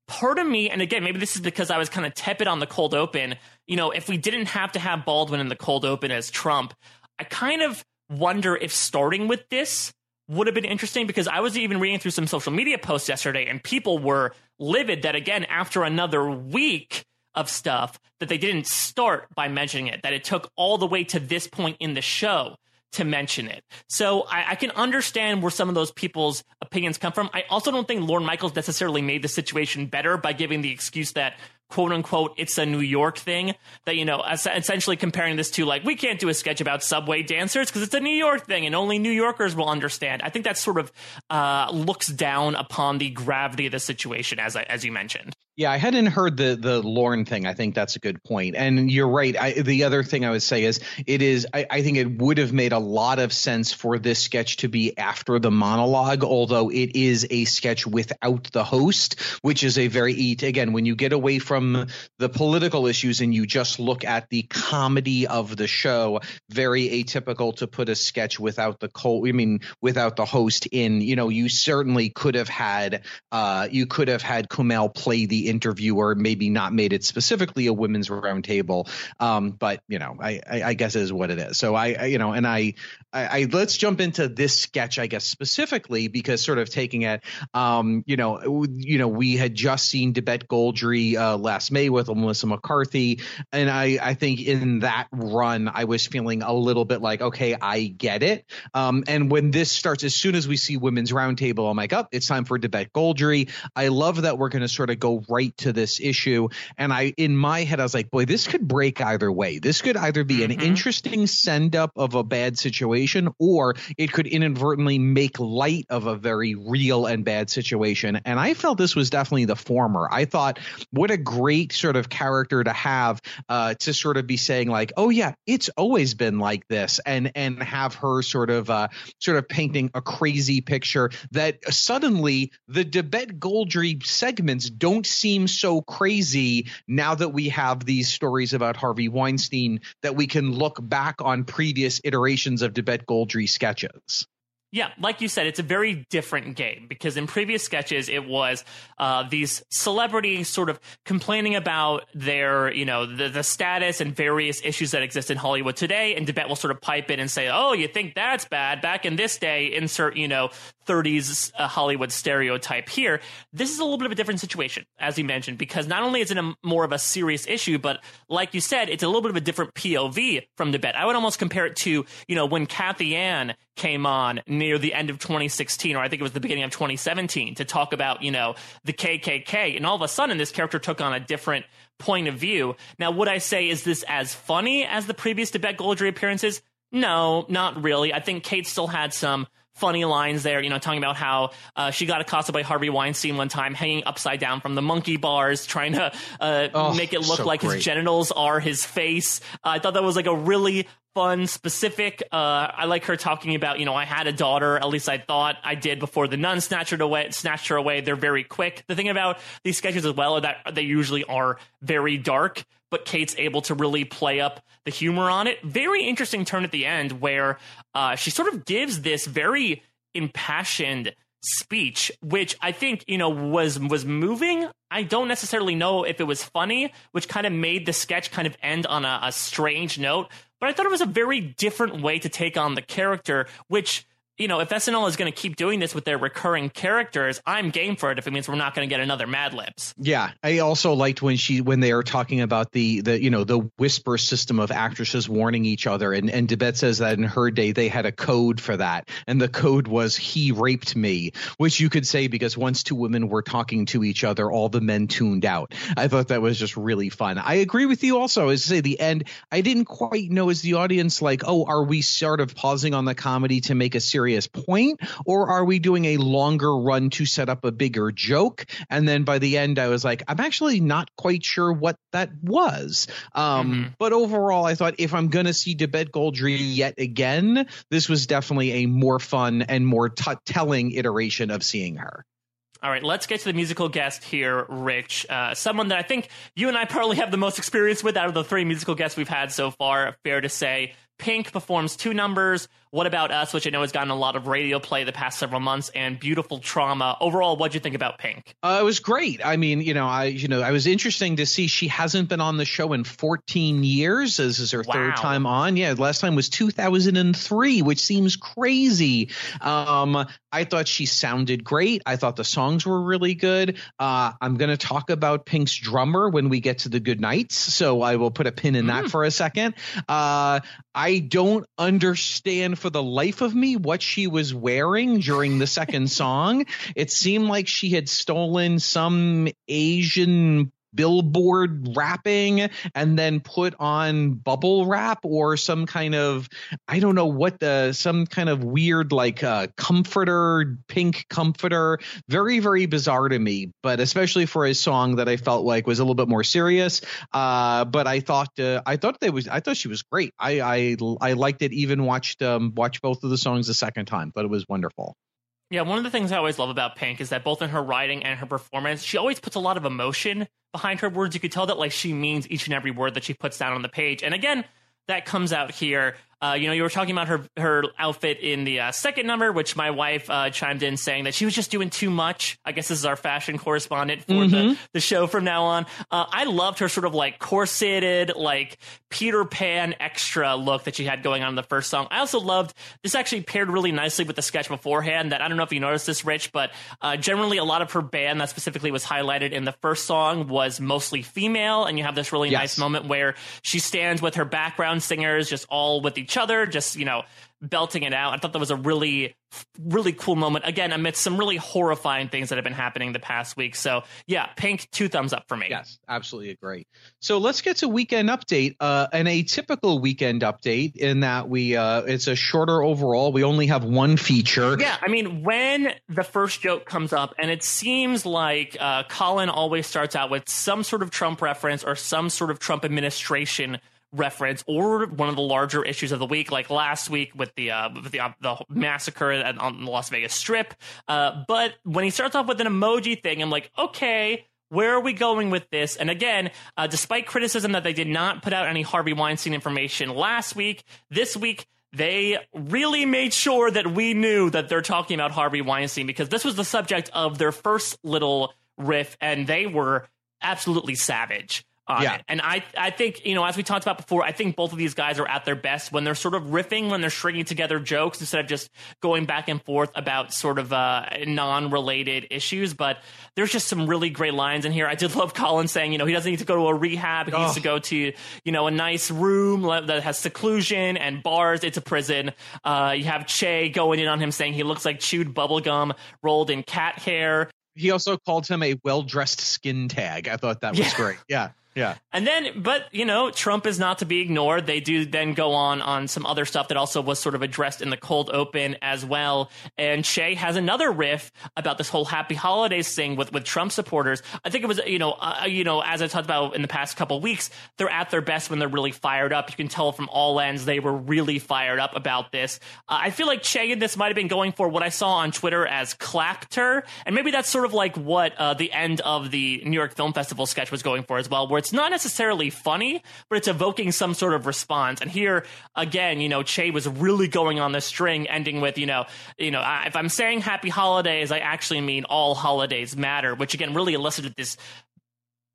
part of me, and again, maybe this is because I was kind of tepid on the cold open. You know, if we didn't have to have Baldwin in the cold open as Trump, I kind of wonder if starting with this would have been interesting because I was even reading through some social media posts yesterday and people were livid that again, after another week of stuff, that they didn't start by mentioning it, that it took all the way to this point in the show to mention it. So I, I, can understand where some of those people's opinions come from. I also don't think Lorne Michaels necessarily made the situation better by giving the excuse that quote unquote it's a New York thing that you know essentially comparing this to like we can't do a sketch about subway dancers because it's a New York thing and only New Yorkers will understand. I think that sort of uh, looks down upon the gravity of the situation as I, as you mentioned. Yeah, I hadn't heard the the Lorne thing. I think that's a good point. And you're right. I, the other thing I would say is it is. I, I, think it would have made a lot of sense for this sketch to be after the monologue, although it is a sketch without the host, which is a very eat again when you get away from the political issues and you just look at the comedy of the show, very atypical to put a sketch without the co. I mean, without the host in. You know, you certainly could have had. Uh, you could have had Kumail play the interviewer, maybe not made it specifically a women's roundtable. Um, but you know, I, I, I, guess is what it is. So I, I you know, and I, I, I, let's jump into this sketch, I guess specifically because sort of taking it, um, you know, you know, we had just seen Debette Goldry uh, last May with Melissa McCarthy, and I, I think in that run, I was feeling a little bit like, okay, I get it. Um, and when this starts, as soon as we see women's roundtable, I'm like, oh, it's time for Debette Goldry. I love that we're going to sort of go right right to this issue. And I, in my head, I was like, boy, this could break either way. This could either be mm-hmm. an interesting send up of a bad situation, or it could inadvertently make light of a very real and bad situation. And I felt this was definitely the former. I thought, what a great sort of character to have uh, to sort of be saying like, oh yeah, it's always been like this, and and have her sort of uh, sort of painting a crazy picture that suddenly the Debette Goldry segments don't seem seem so crazy now that we have these stories about Harvey Weinstein that we can look back on previous iterations of Debette Goldry sketches. Yeah, like you said, it's a very different game because in previous sketches it was uh, these celebrities sort of complaining about their, you know, the, the status and various issues that exist in Hollywood today, and Debette will sort of pipe in and say, "Oh, you think that's bad? Back in this day, insert, you know, 30s uh, Hollywood stereotype here." This is a little bit of a different situation, as you mentioned, because not only is it a more of a serious issue, but like you said, it's a little bit of a different POV from Debette. I would almost compare it to, you know, when Cathy Anne came on near the end of 2016, or I think it was the beginning of 2017, to talk about, you know, the KKK. And all of a sudden, this character took on a different point of view. Now, would I say, is this as funny as the previous Debette Goldry appearances? No, not really. I think Kate still had some funny lines there, you know, talking about how uh, she got accosted by Harvey Weinstein one time, hanging upside down from the monkey bars, trying to uh, oh, make it look so like great. his genitals are his face. Uh, I thought that was like a really fun, specific. Uh, I like her talking about, you know, I had a daughter. At least I thought I did before the nun snatched her away. Snatched her away. They're very quick. The thing about these sketches as well is that they usually are very dark, but Kate's able to really play up the humor on it. Very interesting turn at the end where uh, she sort of gives this very impassioned speech, which I think you know was was moving. I don't necessarily know if it was funny, which kind of made the sketch kind of end on a, a strange note. But I thought it was a very different way to take on the character, which you know, if SNL is going to keep doing this with their recurring characters, I'm game for it. If it means we're not going to get another Mad Libs. Yeah, I also liked when she when they are talking about the the you know the whisper system of actresses warning each other, and and Debette says that in her day they had a code for that, and the code was "he raped me," which you could say because once two women were talking to each other, all the men tuned out. I thought that was just really fun. I agree with you also. As I say, the end, I didn't quite know as the audience like, oh, are we sort of pausing on the comedy to make a serious serious point, or are we doing a longer run to set up a bigger joke? And then by the end, I was like, I'm actually not quite sure what that was. Um, mm-hmm. But overall, I thought if I'm going to see Debette Goldry yet again, this was definitely a more fun and more t- telling iteration of seeing her. All right, let's get to the musical guest here, Rich. Uh, someone that I think you and I probably have the most experience with out of the three musical guests we've had so far. Fair to say. Pink performs two numbers. What About Us, which I know has gotten a lot of radio play the past several months, and Beautiful Trauma. Overall, what'd you think about Pink? Uh, it was great. I mean, you know, I you know, I was interesting to see she hasn't been on the show in 14 years. This is her wow. third time on. Yeah, last time was 2003, which seems crazy. Um, I thought she sounded great. I thought the songs were really good. Uh, I'm going to talk about Pink's drummer when we get to the Good Nights, so I will put a pin in mm. that for a second. Uh, I don't understand for the life of me what she was wearing during the second song. It seemed like she had stolen some Asian billboard wrapping and then put on bubble wrap or some kind of I don't know what the some kind of weird like uh, comforter pink comforter. Very very bizarre to me but especially for a song that I felt like was a little bit more serious uh, but I thought uh, I thought they was I thought she was great. I I I liked it even watched um watched both of the songs the second time but it was wonderful yeah, one of the things I always love about Pink is that both in her writing and her performance, she always puts a lot of emotion behind her words. You could tell that like she means each and every word that she puts down on the page. And again, that comes out here uh, you know, you were talking about her her outfit in the uh, second number, which my wife uh, chimed in saying that she was just doing too much. I guess this is our fashion correspondent for mm-hmm. the, the show from now on. Uh, I loved her sort of like corseted, like Peter Pan extra look that she had going on in the first song. I also loved this actually paired really nicely with the sketch beforehand. That I don't know if you noticed this, Rich, but uh, generally a lot of her band that specifically was highlighted in the first song was mostly female, and you have this really yes. nice moment where she stands with her background singers just all with each other, just, you know, belting it out. I thought that was a really, really cool moment. Again, amidst some really horrifying things that have been happening the past week. So, yeah, Pink, two thumbs up for me. Yes, absolutely agree. So let's get to weekend update. Uh, an atypical weekend update in that we, uh, it's a shorter overall. We only have one feature. Yeah, I mean, when the first joke comes up, and it seems like uh, Colin always starts out with some sort of Trump reference or some sort of Trump administration reference or one of the larger issues of the week, like last week with the uh, with the, uh, the massacre on the Las Vegas Strip. Uh, but when he starts off with an emoji thing, I'm like, okay. Where are we going with this? And again, uh, despite criticism that they did not put out any Harvey Weinstein information last week, this week they really made sure that we knew that they're talking about Harvey Weinstein because this was the subject of their first little riff, and they were absolutely savage on yeah. And I, I think, you know, as we talked about before, I think both of these guys are at their best when they're sort of riffing, when they're stringing together jokes instead of just going back and forth about sort of uh, non related issues. But there's just some really great lines in here. I did love Colin saying, you know, he doesn't need to go to a rehab. He oh. needs to go to, you know, a nice room that has seclusion and bars. It's a prison. Uh, you have Che going in on him saying he looks like chewed bubblegum rolled in cat hair. He also called him a well dressed skin tag. I thought that was yeah. great. Yeah. Yeah. And then, but you know, Trump is not to be ignored. They do then go on on some other stuff that also was sort of addressed in the cold open as well. And Che has another riff about this whole Happy Holidays thing with with Trump supporters. I think it was you know uh, you know as I talked about in the past couple weeks, they're at their best when they're really fired up. You can tell from all ends they were really fired up about this. Uh, I feel like Che and this might have been going for what I saw on Twitter as clapter, and maybe that's sort of like what uh, the end of the New York Film Festival sketch was going for as well, where it's not necessarily funny, but it's evoking some sort of response. And here again, you know, Che was really going on the string, ending with, you know, you know, if I'm saying happy holidays, I actually mean all holidays matter, which again really elicited this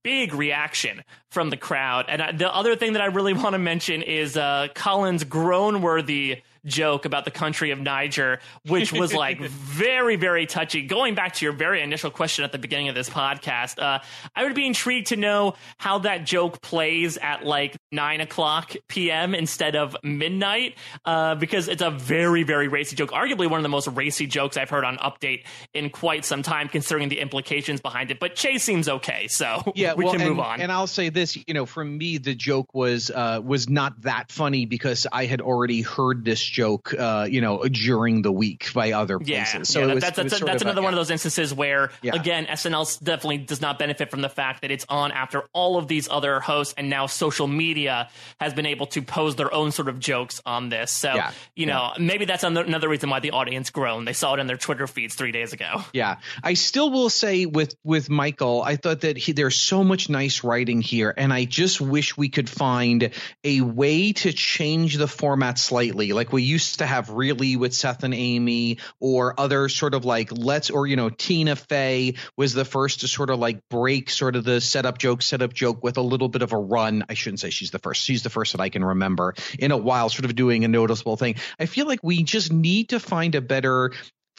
big reaction from the crowd. And the other thing that I really want to mention is uh, Colin's groan worthy joke about the country of Niger, which was like very, very touchy. Going back to your very initial question at the beginning of this podcast, uh, I would be intrigued to know how that joke plays at like nine o'clock p.m. instead of midnight, uh, because it's a very, very racy joke. Arguably one of the most racy jokes I've heard on Update in quite some time, considering the implications behind it. But Chase seems okay, so yeah, we well, can and, move on. And I'll say this, you know, for me, the joke was uh, was not that funny because I had already heard this joke, uh, you know, during the week by other Yeah, places. So yeah, was, that's that's, that's of a- another one of those instances where Yeah. again SNL definitely does not benefit from the fact that it's on after all of these other hosts and now social media has been able to pose their own sort of jokes on this. So Yeah, you know maybe that's another another reason why the audience grown. They saw it in their Twitter feeds three days ago. Yeah, I still will say with with Michael, I thought that he, there's so much nice writing here, and I just wish we could find a way to change the format slightly, like we used to have really with Seth and Amy, or other sort of like let's or you know Tina Fey was the first to sort of like break sort of the setup joke, setup joke with a little bit of a run. I shouldn't say she's the first; she's the first that I can remember in a while, sort of doing a noticeable thing. I feel like we just need to find a better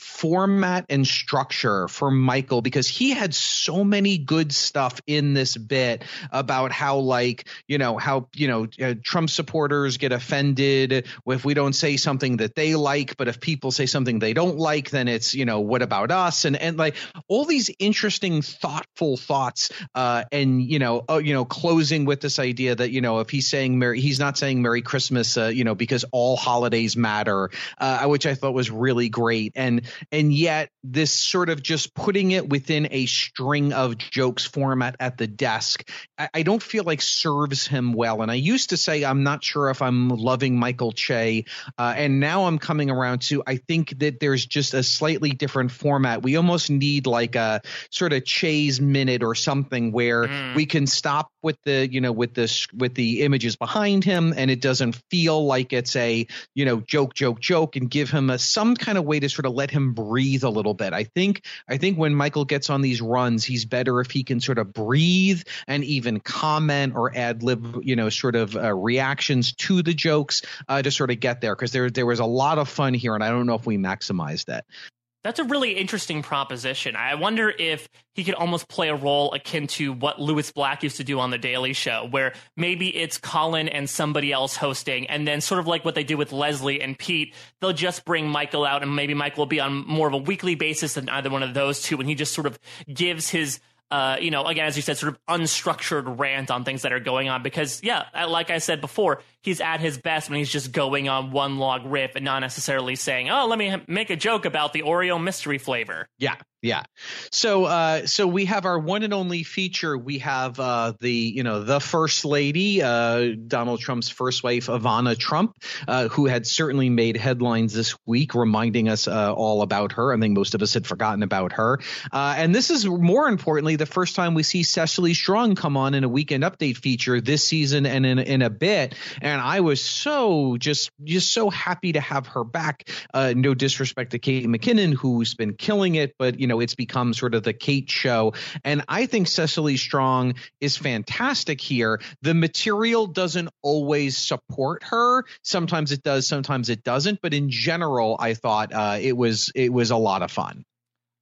format and structure for Michael because he had so many good stuff in this bit about how like you know how you know uh, Trump supporters get offended if we don't say something that they like but if people say something they don't like then it's you know what about us? And and like all these interesting thoughtful thoughts uh and you know oh you know closing with this idea that you know if he's saying merry he's not saying merry christmas uh, you know because all holidays matter uh, which I thought was really great. And and yet this sort of just putting it within a string of jokes format at the desk I, I don't feel like serves him well. And I used to say I'm not sure if I'm loving Michael Che. Uh, and now I'm coming around to I think that there's just a slightly different format. We almost need like a sort of Che's minute or something where Mm. we can stop with the you know with this with the images behind him and it doesn't feel like it's a you know joke joke joke and give him a some kind of way to sort of let him breathe a little bit. I think i think when michael gets on these runs he's better if he can sort of breathe and even comment or ad lib you know sort of uh, reactions to the jokes uh, to sort of get there because there there was a lot of fun here and i don't know if we maximized that That's a really interesting proposition. I wonder if he could almost play a role akin to what Lewis Black used to do on The Daily Show, where maybe it's Colin and somebody else hosting, and then sort of like what they do with Leslie and Pete, they'll just bring Michael out, and maybe Michael will be on more of a weekly basis than either one of those two, and he just sort of gives his. Uh, you know, again, as you said, sort of unstructured rant on things that are going on. Because, yeah, like I said before, he's at his best when he's just going on one log riff and not necessarily saying, "Oh, let me make a joke about the Oreo mystery flavor." Yeah, yeah. So, uh, so we have our one and only feature. We have uh, the, you know, the first lady, uh, Donald Trump's first wife, Ivana Trump, uh, who had certainly made headlines this week, reminding us uh, all about her. I think most of us had forgotten about her. Uh, and this is more importantly the first time we see Cecily Strong come on in a weekend update feature this season and in in a bit. And I was so just just so happy to have her back. Uh, no disrespect to Kate McKinnon, who's been killing it, but you know it's become sort of the Kate show. And I think Cecily Strong is fantastic here. The material doesn't always support her. Sometimes it does, sometimes it doesn't. But in general, I thought uh, it was it was a lot of fun.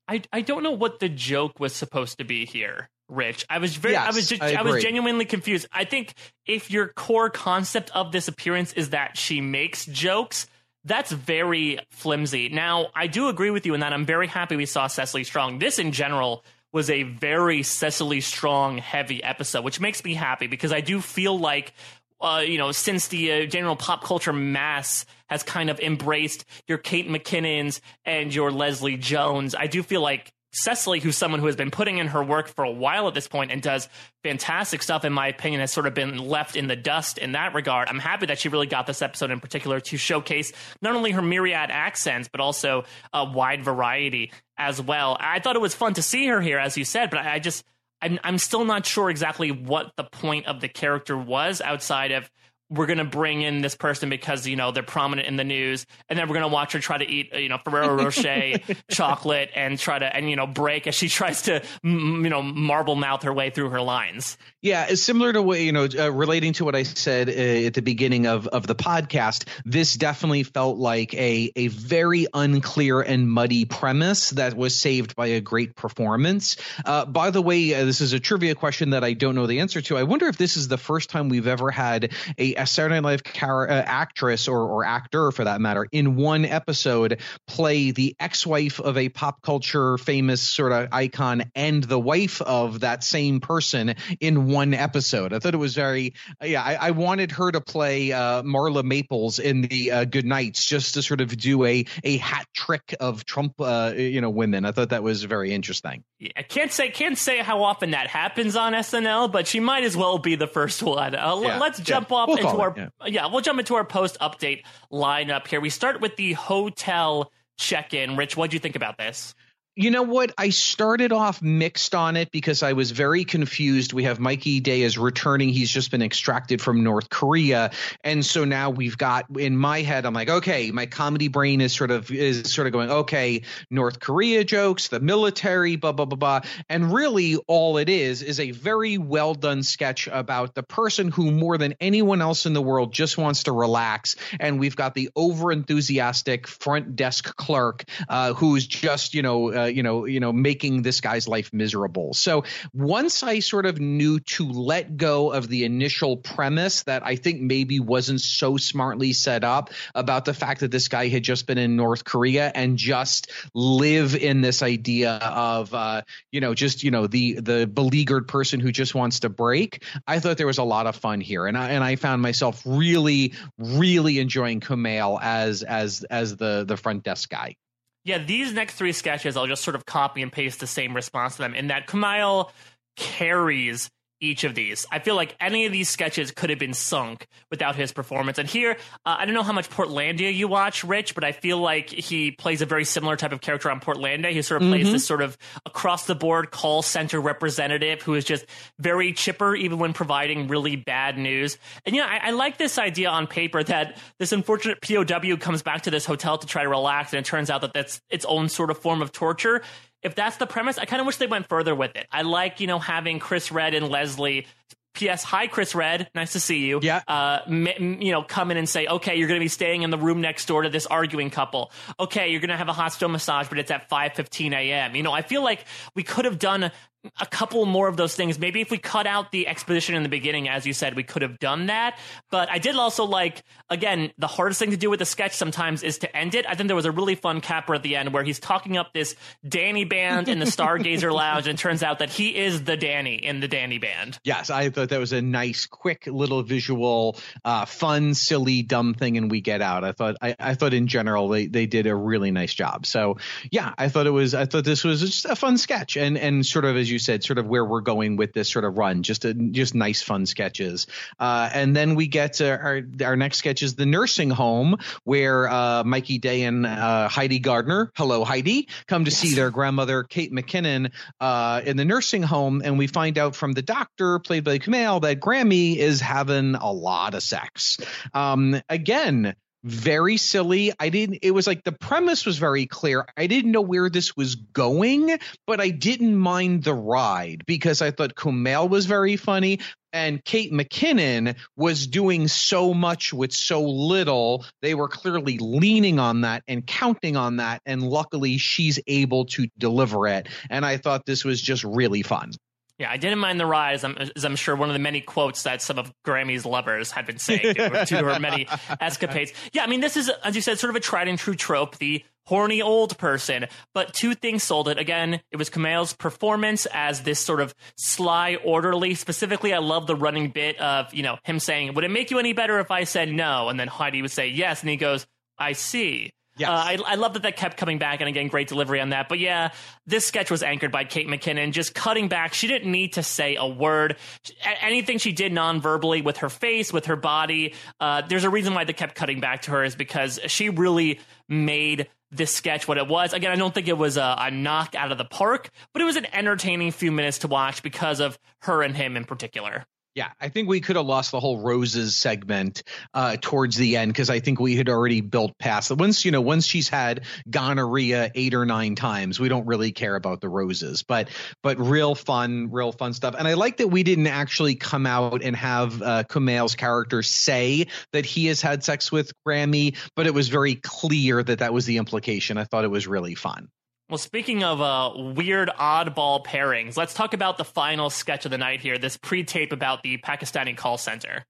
I I don't know what the joke was supposed to be here. Rich, I was very, I was, just, I I, was genuinely confused. I think if your core concept of this appearance is that she makes jokes, that's very flimsy. Now, I do agree with you in that I'm very happy we saw Cecily Strong. This, in general, was a very Cecily Strong heavy episode, which makes me happy because I do feel like uh, you know, since the uh, general pop culture mass has kind of embraced your Kate McKinnons and your Leslie Jones, I do feel like Cecily, who's someone who has been putting in her work for a while at this point and does fantastic stuff, in my opinion, has sort of been left in the dust in that regard. I'm happy that she really got this episode in particular to showcase not only her myriad accents, but also a wide variety as well. I thought it was fun to see her here, as you said, but I, just. I'm I'm still not sure exactly what the point of the character was outside of we're gonna bring in this person because you know they're prominent in the news, and then we're gonna watch her try to eat you know Ferrero Rocher chocolate and try to and you know break as she tries to m- you know marble mouth her way through her lines. Yeah, it's similar to what you know, uh, relating to what I said uh, at the beginning of of the podcast. This definitely felt like a a very unclear and muddy premise that was saved by a great performance. Uh, by the way, uh, this is a trivia question that I don't know the answer to. I wonder if this is the first time we've ever had a a Saturday Night Live car- uh, actress or, or actor, for that matter, in one episode play the ex-wife of a pop culture famous sort of icon and the wife of that same person in one episode. I thought it was very, yeah, I, I wanted her to play uh, Marla Maples in the uh, Good Nights just to sort of do a a hat trick of Trump, uh, you know, women. I thought that was very interesting. Yeah, I can't say can't say how often that happens on SNL, but she might as well be the first one. Uh, yeah, let's jump yeah. off we'll into our yeah. yeah, we'll jump into our post update lineup here. We start with the hotel check in. Rich, what do you think about this? You know what? I started off mixed on it because I was very confused. We have Mikey Day is returning. He's just been extracted from North Korea. And so now we've got in my head, I'm like, okay, my comedy brain is sort of is sort of going, okay, North Korea jokes, the military, blah, blah, blah, blah. And really all it is is a very well done sketch about the person who more than anyone else in the world just wants to relax. And we've got the over enthusiastic front desk clerk uh, who's just, you know, uh, you know, you know, making this guy's life miserable. So once I sort of knew to let go of the initial premise that I think maybe wasn't so smartly set up about the fact that this guy had just been in North Korea and just live in this idea of, uh, you know, just you know the the beleaguered person who just wants to break. I thought there was a lot of fun here, and I and I found myself really, really enjoying Kumail as as as the the front desk guy. Yeah, these next three sketches, I'll just sort of copy and paste the same response to them. In that Kumail carries each of these. I feel like any of these sketches could have been sunk without his performance. And here, uh, I don't know how much Portlandia you watch, Rich, but I feel like he plays a very similar type of character on Portlandia. He sort of mm-hmm. plays this sort of across the board call center representative who is just very chipper, even when providing really bad news. And yeah, I, I like this idea on paper that this unfortunate POW comes back to this hotel to try to relax, and it turns out that that's its own sort of form of torture if that's the premise, I kind of wish they went further with it. I like, you know, having Chris Redd and Leslie P.S. Hi, Chris Redd. Nice to see you. Yeah. Uh, m- you know, come in and say, okay, you're going to be staying in the room next door to this arguing couple. Okay, you're going to have a hot stone massage, but it's at 5:15 a.m. You know, I feel like we could have done a couple more of those things. Maybe if we cut out the exposition in the beginning, as you said, we could have done that. But I did also like, again, the hardest thing to do with a sketch sometimes is to end it. I think there was a really fun capper at the end where he's talking up this Danny band in the Stargazer Lounge, and turns out that he is the Danny in the Danny band. Yes, I thought that was a nice, quick little visual, uh, fun, silly, dumb thing, and we get out. I thought, I, I thought in general they, they did a really nice job. So yeah, I thought it was, I thought this was just a fun sketch, and and sort of as you said, sort of where we're going with this sort of run. Just a, just nice, fun sketches. Uh, and then we get to our our next sketch is the nursing home where uh, Mikey Day and uh, Heidi Gardner, hello Heidi, come to yes. see their grandmother Kate McKinnon uh, in the nursing home, and we find out from the doctor, played by Kumail, that Grammy is having a lot of sex. Um, again very silly. I didn't, it was like the premise was very clear. I didn't know where this was going, but I didn't mind the ride because I thought Kumail was very funny and Kate McKinnon was doing so much with so little. They were clearly leaning on that and counting on that. And luckily, she's able to deliver it. And I thought this was just really fun. Yeah, I didn't mind the ride, as I'm, as I'm, sure one of the many quotes that some of Grammy's lovers had been saying to, her, to her many escapades. Yeah, I mean, this is, as you said, sort of a tried and true trope. The horny old person. But two things sold it. Again, it was Kumail's performance as this sort of sly orderly. Specifically, I love the running bit of, you know, him saying, Would it make you any better if I said no? And then Heidi would say yes. And he goes, I see. Yes. Uh, I, I love that that kept coming back, and again, great delivery on that. But yeah, this sketch was anchored by Kate McKinnon, just cutting back. She didn't need to say a word. Anything she did non-verbally with her face, with her body, uh, there's a reason why they kept cutting back to her is because she really made this sketch what it was. Again, I don't think it was a, a knock out of the park, but it was an entertaining few minutes to watch because of her and him in particular. Yeah, I think we could have lost the whole roses segment uh, towards the end because I think we had already built past it. Once you know, once she's had gonorrhea eight or nine times, we don't really care about the roses. But but real fun, real fun stuff. And I like that we didn't actually come out and have uh, Kumail's character say that he has had sex with Grammy, but it was very clear that that was the implication. I thought it was really fun. Well, speaking of uh, weird oddball pairings, let's talk about the final sketch of the night here. This pre-tape about the Pakistani call center.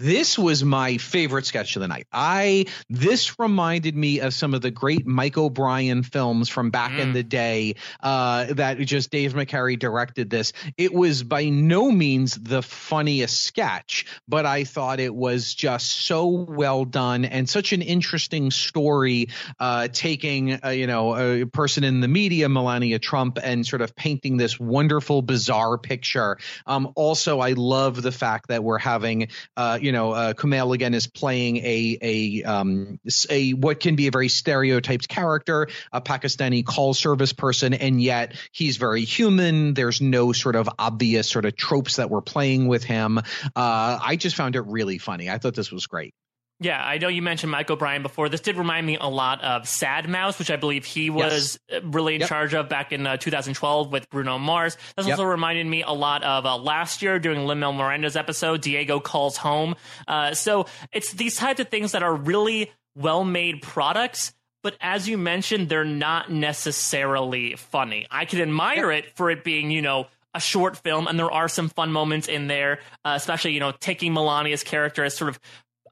This was my favorite sketch of the night. I this reminded me of some of the great Mike O'Brien films from back mm. in the day uh, that just Dave McCary directed this. It was by no means the funniest sketch, but I thought it was just so well done and such an interesting story, uh, taking uh, you know a person in the media, Melania Trump, and sort of painting this wonderful, bizarre picture. Um, also, I love the fact that we're having uh, you know uh, Kumail again is playing a a um, a what can be a very stereotyped character, a Pakistani call service person, and yet he's very human. There's no sort of obvious sort of tropes that we're playing with him. Uh, I just found it really funny. I thought this was great. Yeah, I know you mentioned Mike O'Brien before. This did remind me a lot of Sad Mouse, which I believe he was yes. Uh, really in yep. charge of back in uh, 2012 with Bruno Mars. This yep. also reminded me a lot of uh, last year doing Lin-Manuel Miranda's episode, Diego Calls Home. Uh, so it's these types of things that are really well made products. But as you mentioned, they're not necessarily funny. I can admire yep. it for it being, you know, a short film, and there are some fun moments in there, uh, especially you know taking Melania's character as sort of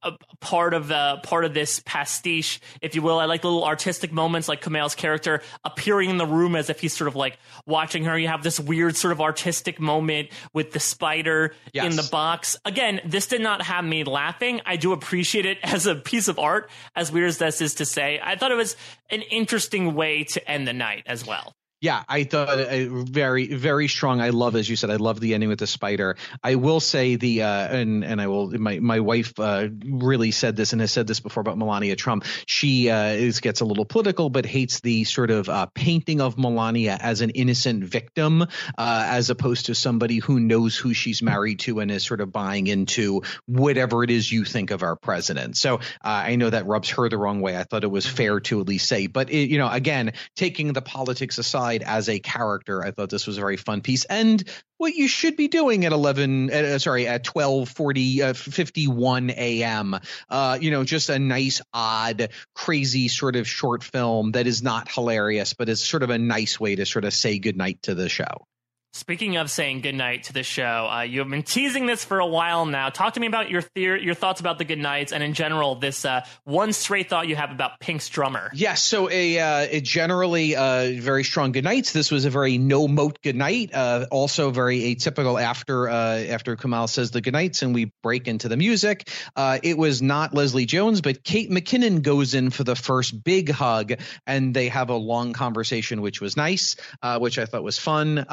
a part of the part of this pastiche, if you will. I like little artistic moments, like Kumail's character appearing in the room as if he's sort of like watching her. You have this weird sort of artistic moment with the spider yes. in the box. Again, this did not have me laughing. I do appreciate it as a piece of art, as weird as this is to say. I thought it was an interesting way to end the night as well. Yeah, I thought a very, very strong. I love, as you said, I love the ending with the spider. I will say the, uh, and and I will. My my wife uh, really said this and has said this before about Melania Trump. She uh, is gets a little political, but hates the sort of uh, painting of Melania as an innocent victim, uh, as opposed to somebody who knows who she's married to and is sort of buying into whatever it is you think of our president. So uh, I know that rubs her the wrong way. I thought it was fair to at least say, but it, you know, again, taking the politics aside as a character. I thought this was a very fun piece and what you should be doing at 11 uh, sorry at 12:40 uh, 51 a.m. Uh, you know just a nice odd crazy sort of short film that is not hilarious but is sort of a nice way to sort of say goodnight to the show. Speaking of saying goodnight to the show, uh, you have been teasing this for a while now. Talk to me about your your thoughts about the goodnights, and in general, this uh, one straight thought you have about Pink's drummer. Yes, so a, uh, a generally uh, very strong goodnights. This was a very no moat goodnight. Uh, also very atypical after uh, after Kumail says the goodnights and we break into the music. It was not Leslie Jones, but Kate McKinnon goes in for the first big hug, and they have a long conversation, which was nice, which I thought was fun.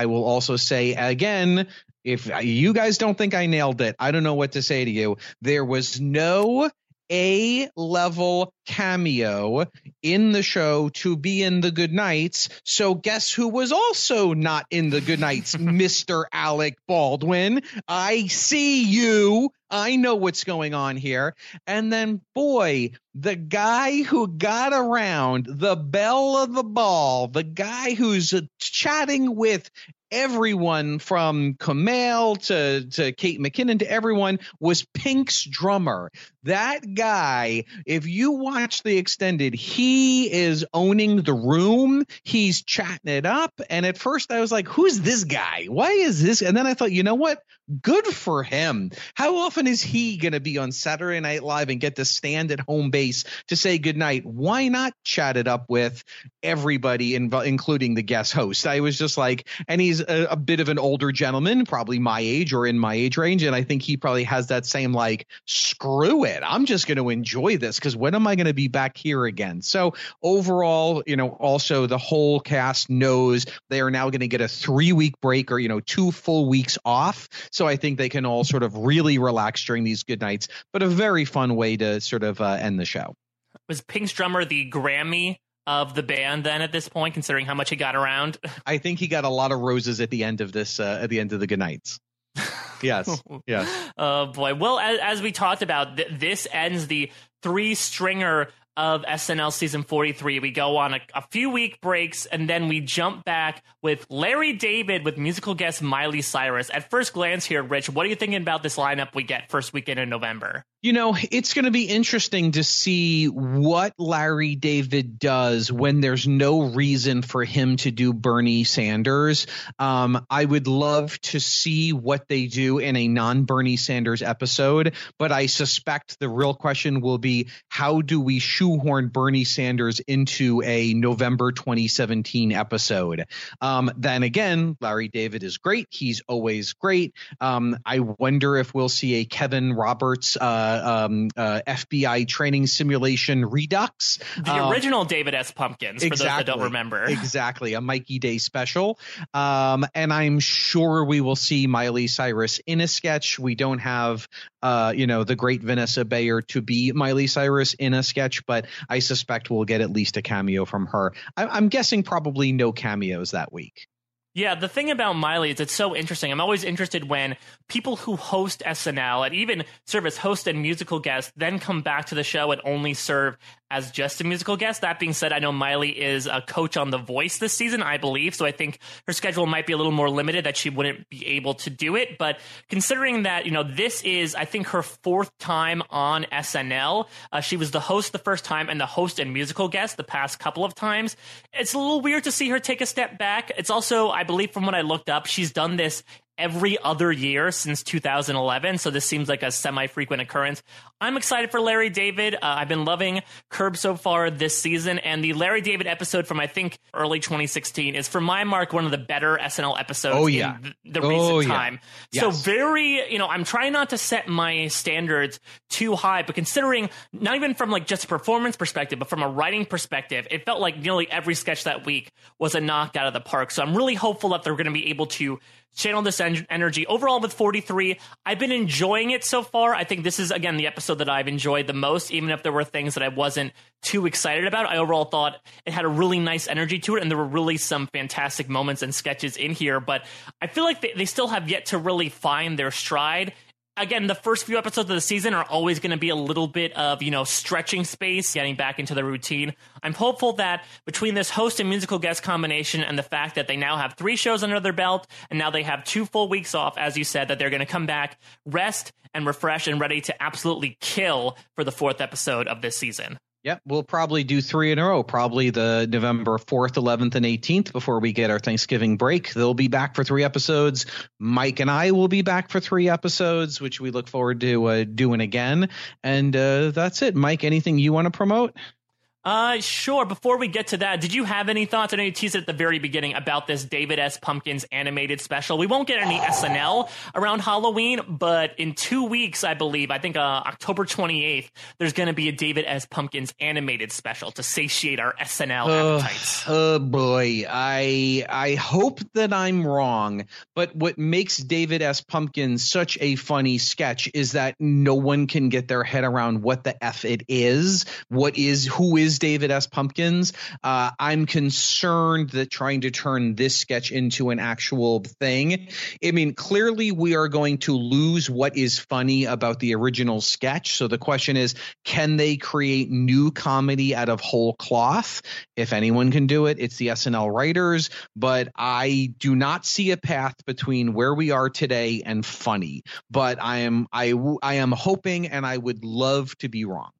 I will also say again, if you guys don't think I nailed it, I don't know what to say to you. There was no a level cameo in the show to be in the Good Nights. So guess who was also not in the Good Nights? Mr. Alec Baldwin. I see you. I know what's going on here. And then, boy, the guy who got around the belle of the ball, the guy who's chatting with everyone from Kumail to, to Kate McKinnon to everyone was Pink's drummer. That guy, if you watch the extended, he is owning the room. He's chatting it up. And at first I was like, who's this guy? Why is this? And then I thought, you know what? Good for him. How often is he going to be on Saturday Night Live and get to stand at home base to say goodnight? Why not chat it up with everybody, including the guest host? I was just like, and he's a, a bit of an older gentleman, probably my age or in my age range. And I think he probably has that same, like, screw it. I'm just going to enjoy this because when am I going to be back here again? So overall, you know, also the whole cast knows they are now going to get a three week break or, you know, two full weeks off. So I think they can all sort of really relax during these good nights, but a very fun way to sort of uh, end the show. Was Pink's drummer the Grammy of the band then at this point, considering how much he got around? I think he got a lot of roses at the end of this, uh, at the end of the good nights. yes. Yes. Oh boy. Well, as, as we talked about, th- this ends the three stringer of SNL season 43. We go on a, a, few week breaks and then we jump back with Larry David with musical guest Miley Cyrus. At first glance here, Rich, what are you thinking about this lineup we get first weekend in November? You know, it's going to be interesting to see what Larry David does when there's no reason for him to do Bernie Sanders. Um, I would love to see what they do in a non Bernie Sanders episode, but I suspect the real question will be how do we shoehorn Bernie Sanders into a November 2017 episode? Um, then again, Larry David is great. He's always great. Um, I wonder if we'll see a Kevin Roberts. Uh, um, uh, FBI training simulation Redux. The um, original David S. Pumpkins, exactly, for those that don't remember. Exactly, a Mikey Day special. Um, and I'm sure we will see Miley Cyrus in a sketch. We don't have, uh, you know, the great Vanessa Bayer to be Miley Cyrus in a sketch, but I suspect we'll get at least a cameo from her. I- I'm guessing probably no cameos that week. Yeah, the thing about Miley is it's so interesting. I'm always interested when people who host SNL and even serve as host and musical guests then come back to the show and only serve as just a musical guest. That being said, I know Miley is a coach on The Voice this season, I believe. So I think her schedule might be a little more limited that she wouldn't be able to do it. But considering that, you know, this is, I think, her fourth time on SNL. Uh, she was the host the first time and the host and musical guest the past couple of times. It's a little weird to see her take a step back. It's also, I believe from what I looked up, she's done this every other year since 2011. So this seems like a semi frequent occurrence. I'm excited for Larry David. Uh, I've been loving Curb so far this season. And the Larry David episode from, I think, early 2016 is, for my mark, one of the better SNL episodes oh, yeah. in the, the oh, recent time. Yes. So, very, you know, I'm trying not to set my standards too high, but considering not even from like just a performance perspective, but from a writing perspective, it felt like nearly every sketch that week was a knock out of the park. So, I'm really hopeful that they're going to be able to channel this en- energy. Overall, with 43, I've been enjoying it so far. I think this is, again, the episode that I've enjoyed the most, even if there were things that I wasn't too excited about. I overall thought it had a really nice energy to it, and there were really some fantastic moments and sketches in here. But I feel like they, they still have yet to really find their stride again, the first few episodes of the season are always going to be a little bit of, you know, stretching space, getting back into the routine. I'm hopeful that between this host and musical guest combination and the fact that they now have three shows under their belt and now they have two full weeks off, as you said, that they're going to come back, rest and refresh and ready to absolutely kill for the fourth episode of this season. Yep, we'll probably do three in a row. Probably the November 4th, 11th, and 18th before we get our Thanksgiving break. They'll be back for three episodes. Mike and I will be back for three episodes, which we look forward to uh, doing again. And uh, that's it. Mike, anything you want to promote? Uh, sure. Before we get to that, did you have any thoughts? I know you teased it at the very beginning about this David S. Pumpkins animated special. We won't get any SNL around Halloween, but in two weeks, I believe, I think uh, October 28th, there's going to be a David S. Pumpkins animated special to satiate our SNL uh, appetites. Oh boy, I I hope that I'm wrong, but what makes David S. Pumpkins such a funny sketch is that no one can get their head around what the f it is, what is who is is David S. Pumpkins. Uh, I'm concerned that trying to turn this sketch into an actual thing. I mean, clearly we are going to lose what is funny about the original sketch. So the question is, can they create new comedy out of whole cloth? If anyone can do it, it's the SNL writers. But I do not see a path between where we are today and funny. But I am I I am hoping, and I would love to be wrong.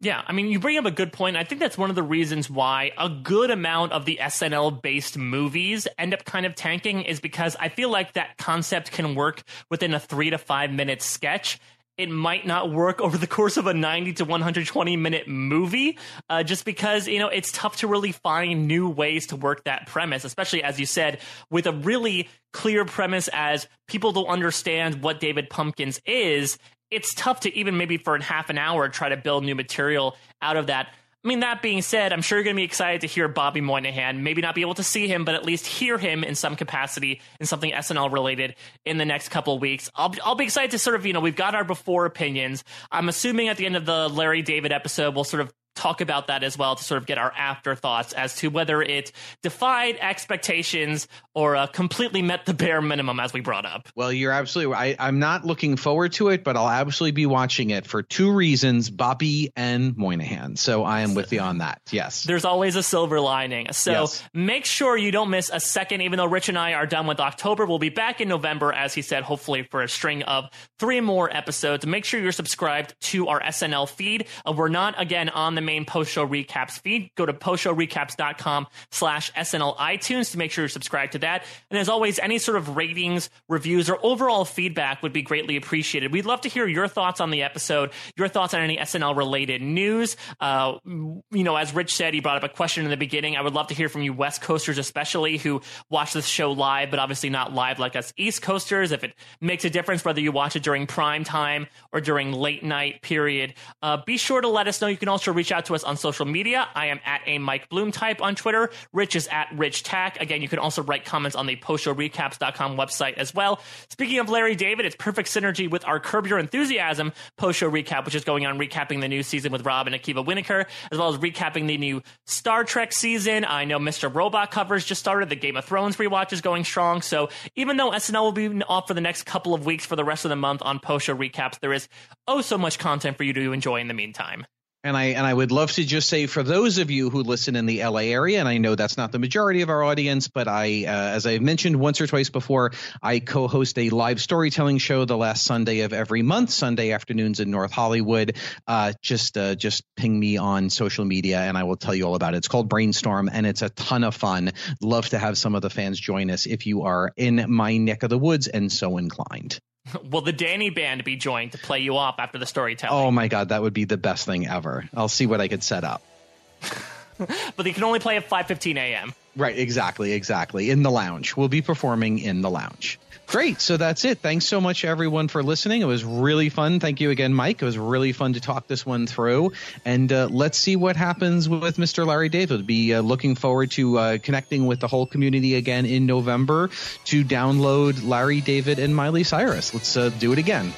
Yeah, I mean, you bring up a good point. I think that's one of the reasons why a good amount of the SNL based movies end up kind of tanking is because I feel like that concept can work within a three to five minute sketch. It might not work over the course of a 90 to 120 minute movie, uh, just because, you know, it's tough to really find new ways to work that premise, especially as you said, with a really clear premise as people don't understand what David Pumpkins is it's tough to even maybe for half an hour try to build new material out of that. I mean, that being said, I'm sure you're going to be excited to hear Bobby Moynihan. Maybe not be able to see him, but at least hear him in some capacity in something SNL related in the next couple weeks. I'll, I'll be excited to sort of, you know, we've got our before opinions. I'm assuming at the end of the Larry David episode, we'll sort of talk about that as well to sort of get our afterthoughts as to whether it defied expectations or uh, completely met the bare minimum as we brought up. Well, you're absolutely I, I'm not looking forward to it, but I'll absolutely be watching it for two reasons Bobby and Moynihan. So I am with you on that. Yes. There's always a silver lining. So yes. make sure you don't miss a second, even though Rich and I are done with October. We'll be back in November, as he said, hopefully for a string of three more episodes. Make sure you're subscribed to our SNL feed. Uh, we're not, again, on the main post show recaps feed. Go to postshowrecaps.com slash SNL iTunes to make sure you're subscribed to that. And as always, any sort of ratings, reviews, or overall feedback would be greatly appreciated. We'd love to hear your thoughts on the episode, your thoughts on any SNL related news. Uh, you know, as Rich said, he brought up a question in the beginning. I would love to hear from you, West Coasters, especially who watch this show live, but obviously not live like us East Coasters. If it makes a difference whether you watch it during prime time or during late night period, uh, be sure to let us know. You can also reach out to us on social media. I am at a Mike Bloom type on Twitter. Rich is at Rich Tack. Again, you can also write comments on the postshowrecaps.com website as well. Speaking of Larry David, it's perfect synergy with our Curb Your Enthusiasm post show recap, which is going on recapping the new season with Rob and Akiva Wienerkur, as well as recapping the new Star Trek season. I know Mr. Robot covers just started. The Game of Thrones rewatch is going strong. So even though SNL will be off for the next couple of weeks for the rest of the month on post show recaps, there is oh so much content for you to enjoy in the meantime. And I and I would love to just say for those of you who listen in the LA area, and I know that's not the majority of our audience, but I, uh, as I've mentioned once or twice before, I co-host a live storytelling show the last Sunday of every month, Sunday afternoons in North Hollywood. Uh, just uh, just ping me on social media, and I will tell you all about it. It's called Brainstorm, and it's a ton of fun. Love to have some of the fans join us if you are in my neck of the woods and so inclined. Will the Danny Band be joined to play you off after the storytelling? Oh my god, that would be the best thing ever. I'll see what I could set up. but they can only play at 5:15 a.m. Right, exactly, exactly. In the lounge. We'll be performing in the lounge. Great. So that's it. Thanks so much, everyone, for listening. It was really fun. Thank you again, Mike. It was really fun to talk this one through. And uh, let's see what happens with Mr. Larry David. Be uh, looking forward to uh, connecting with the whole community again in November to download Larry David and Miley Cyrus. Let's uh, do it again.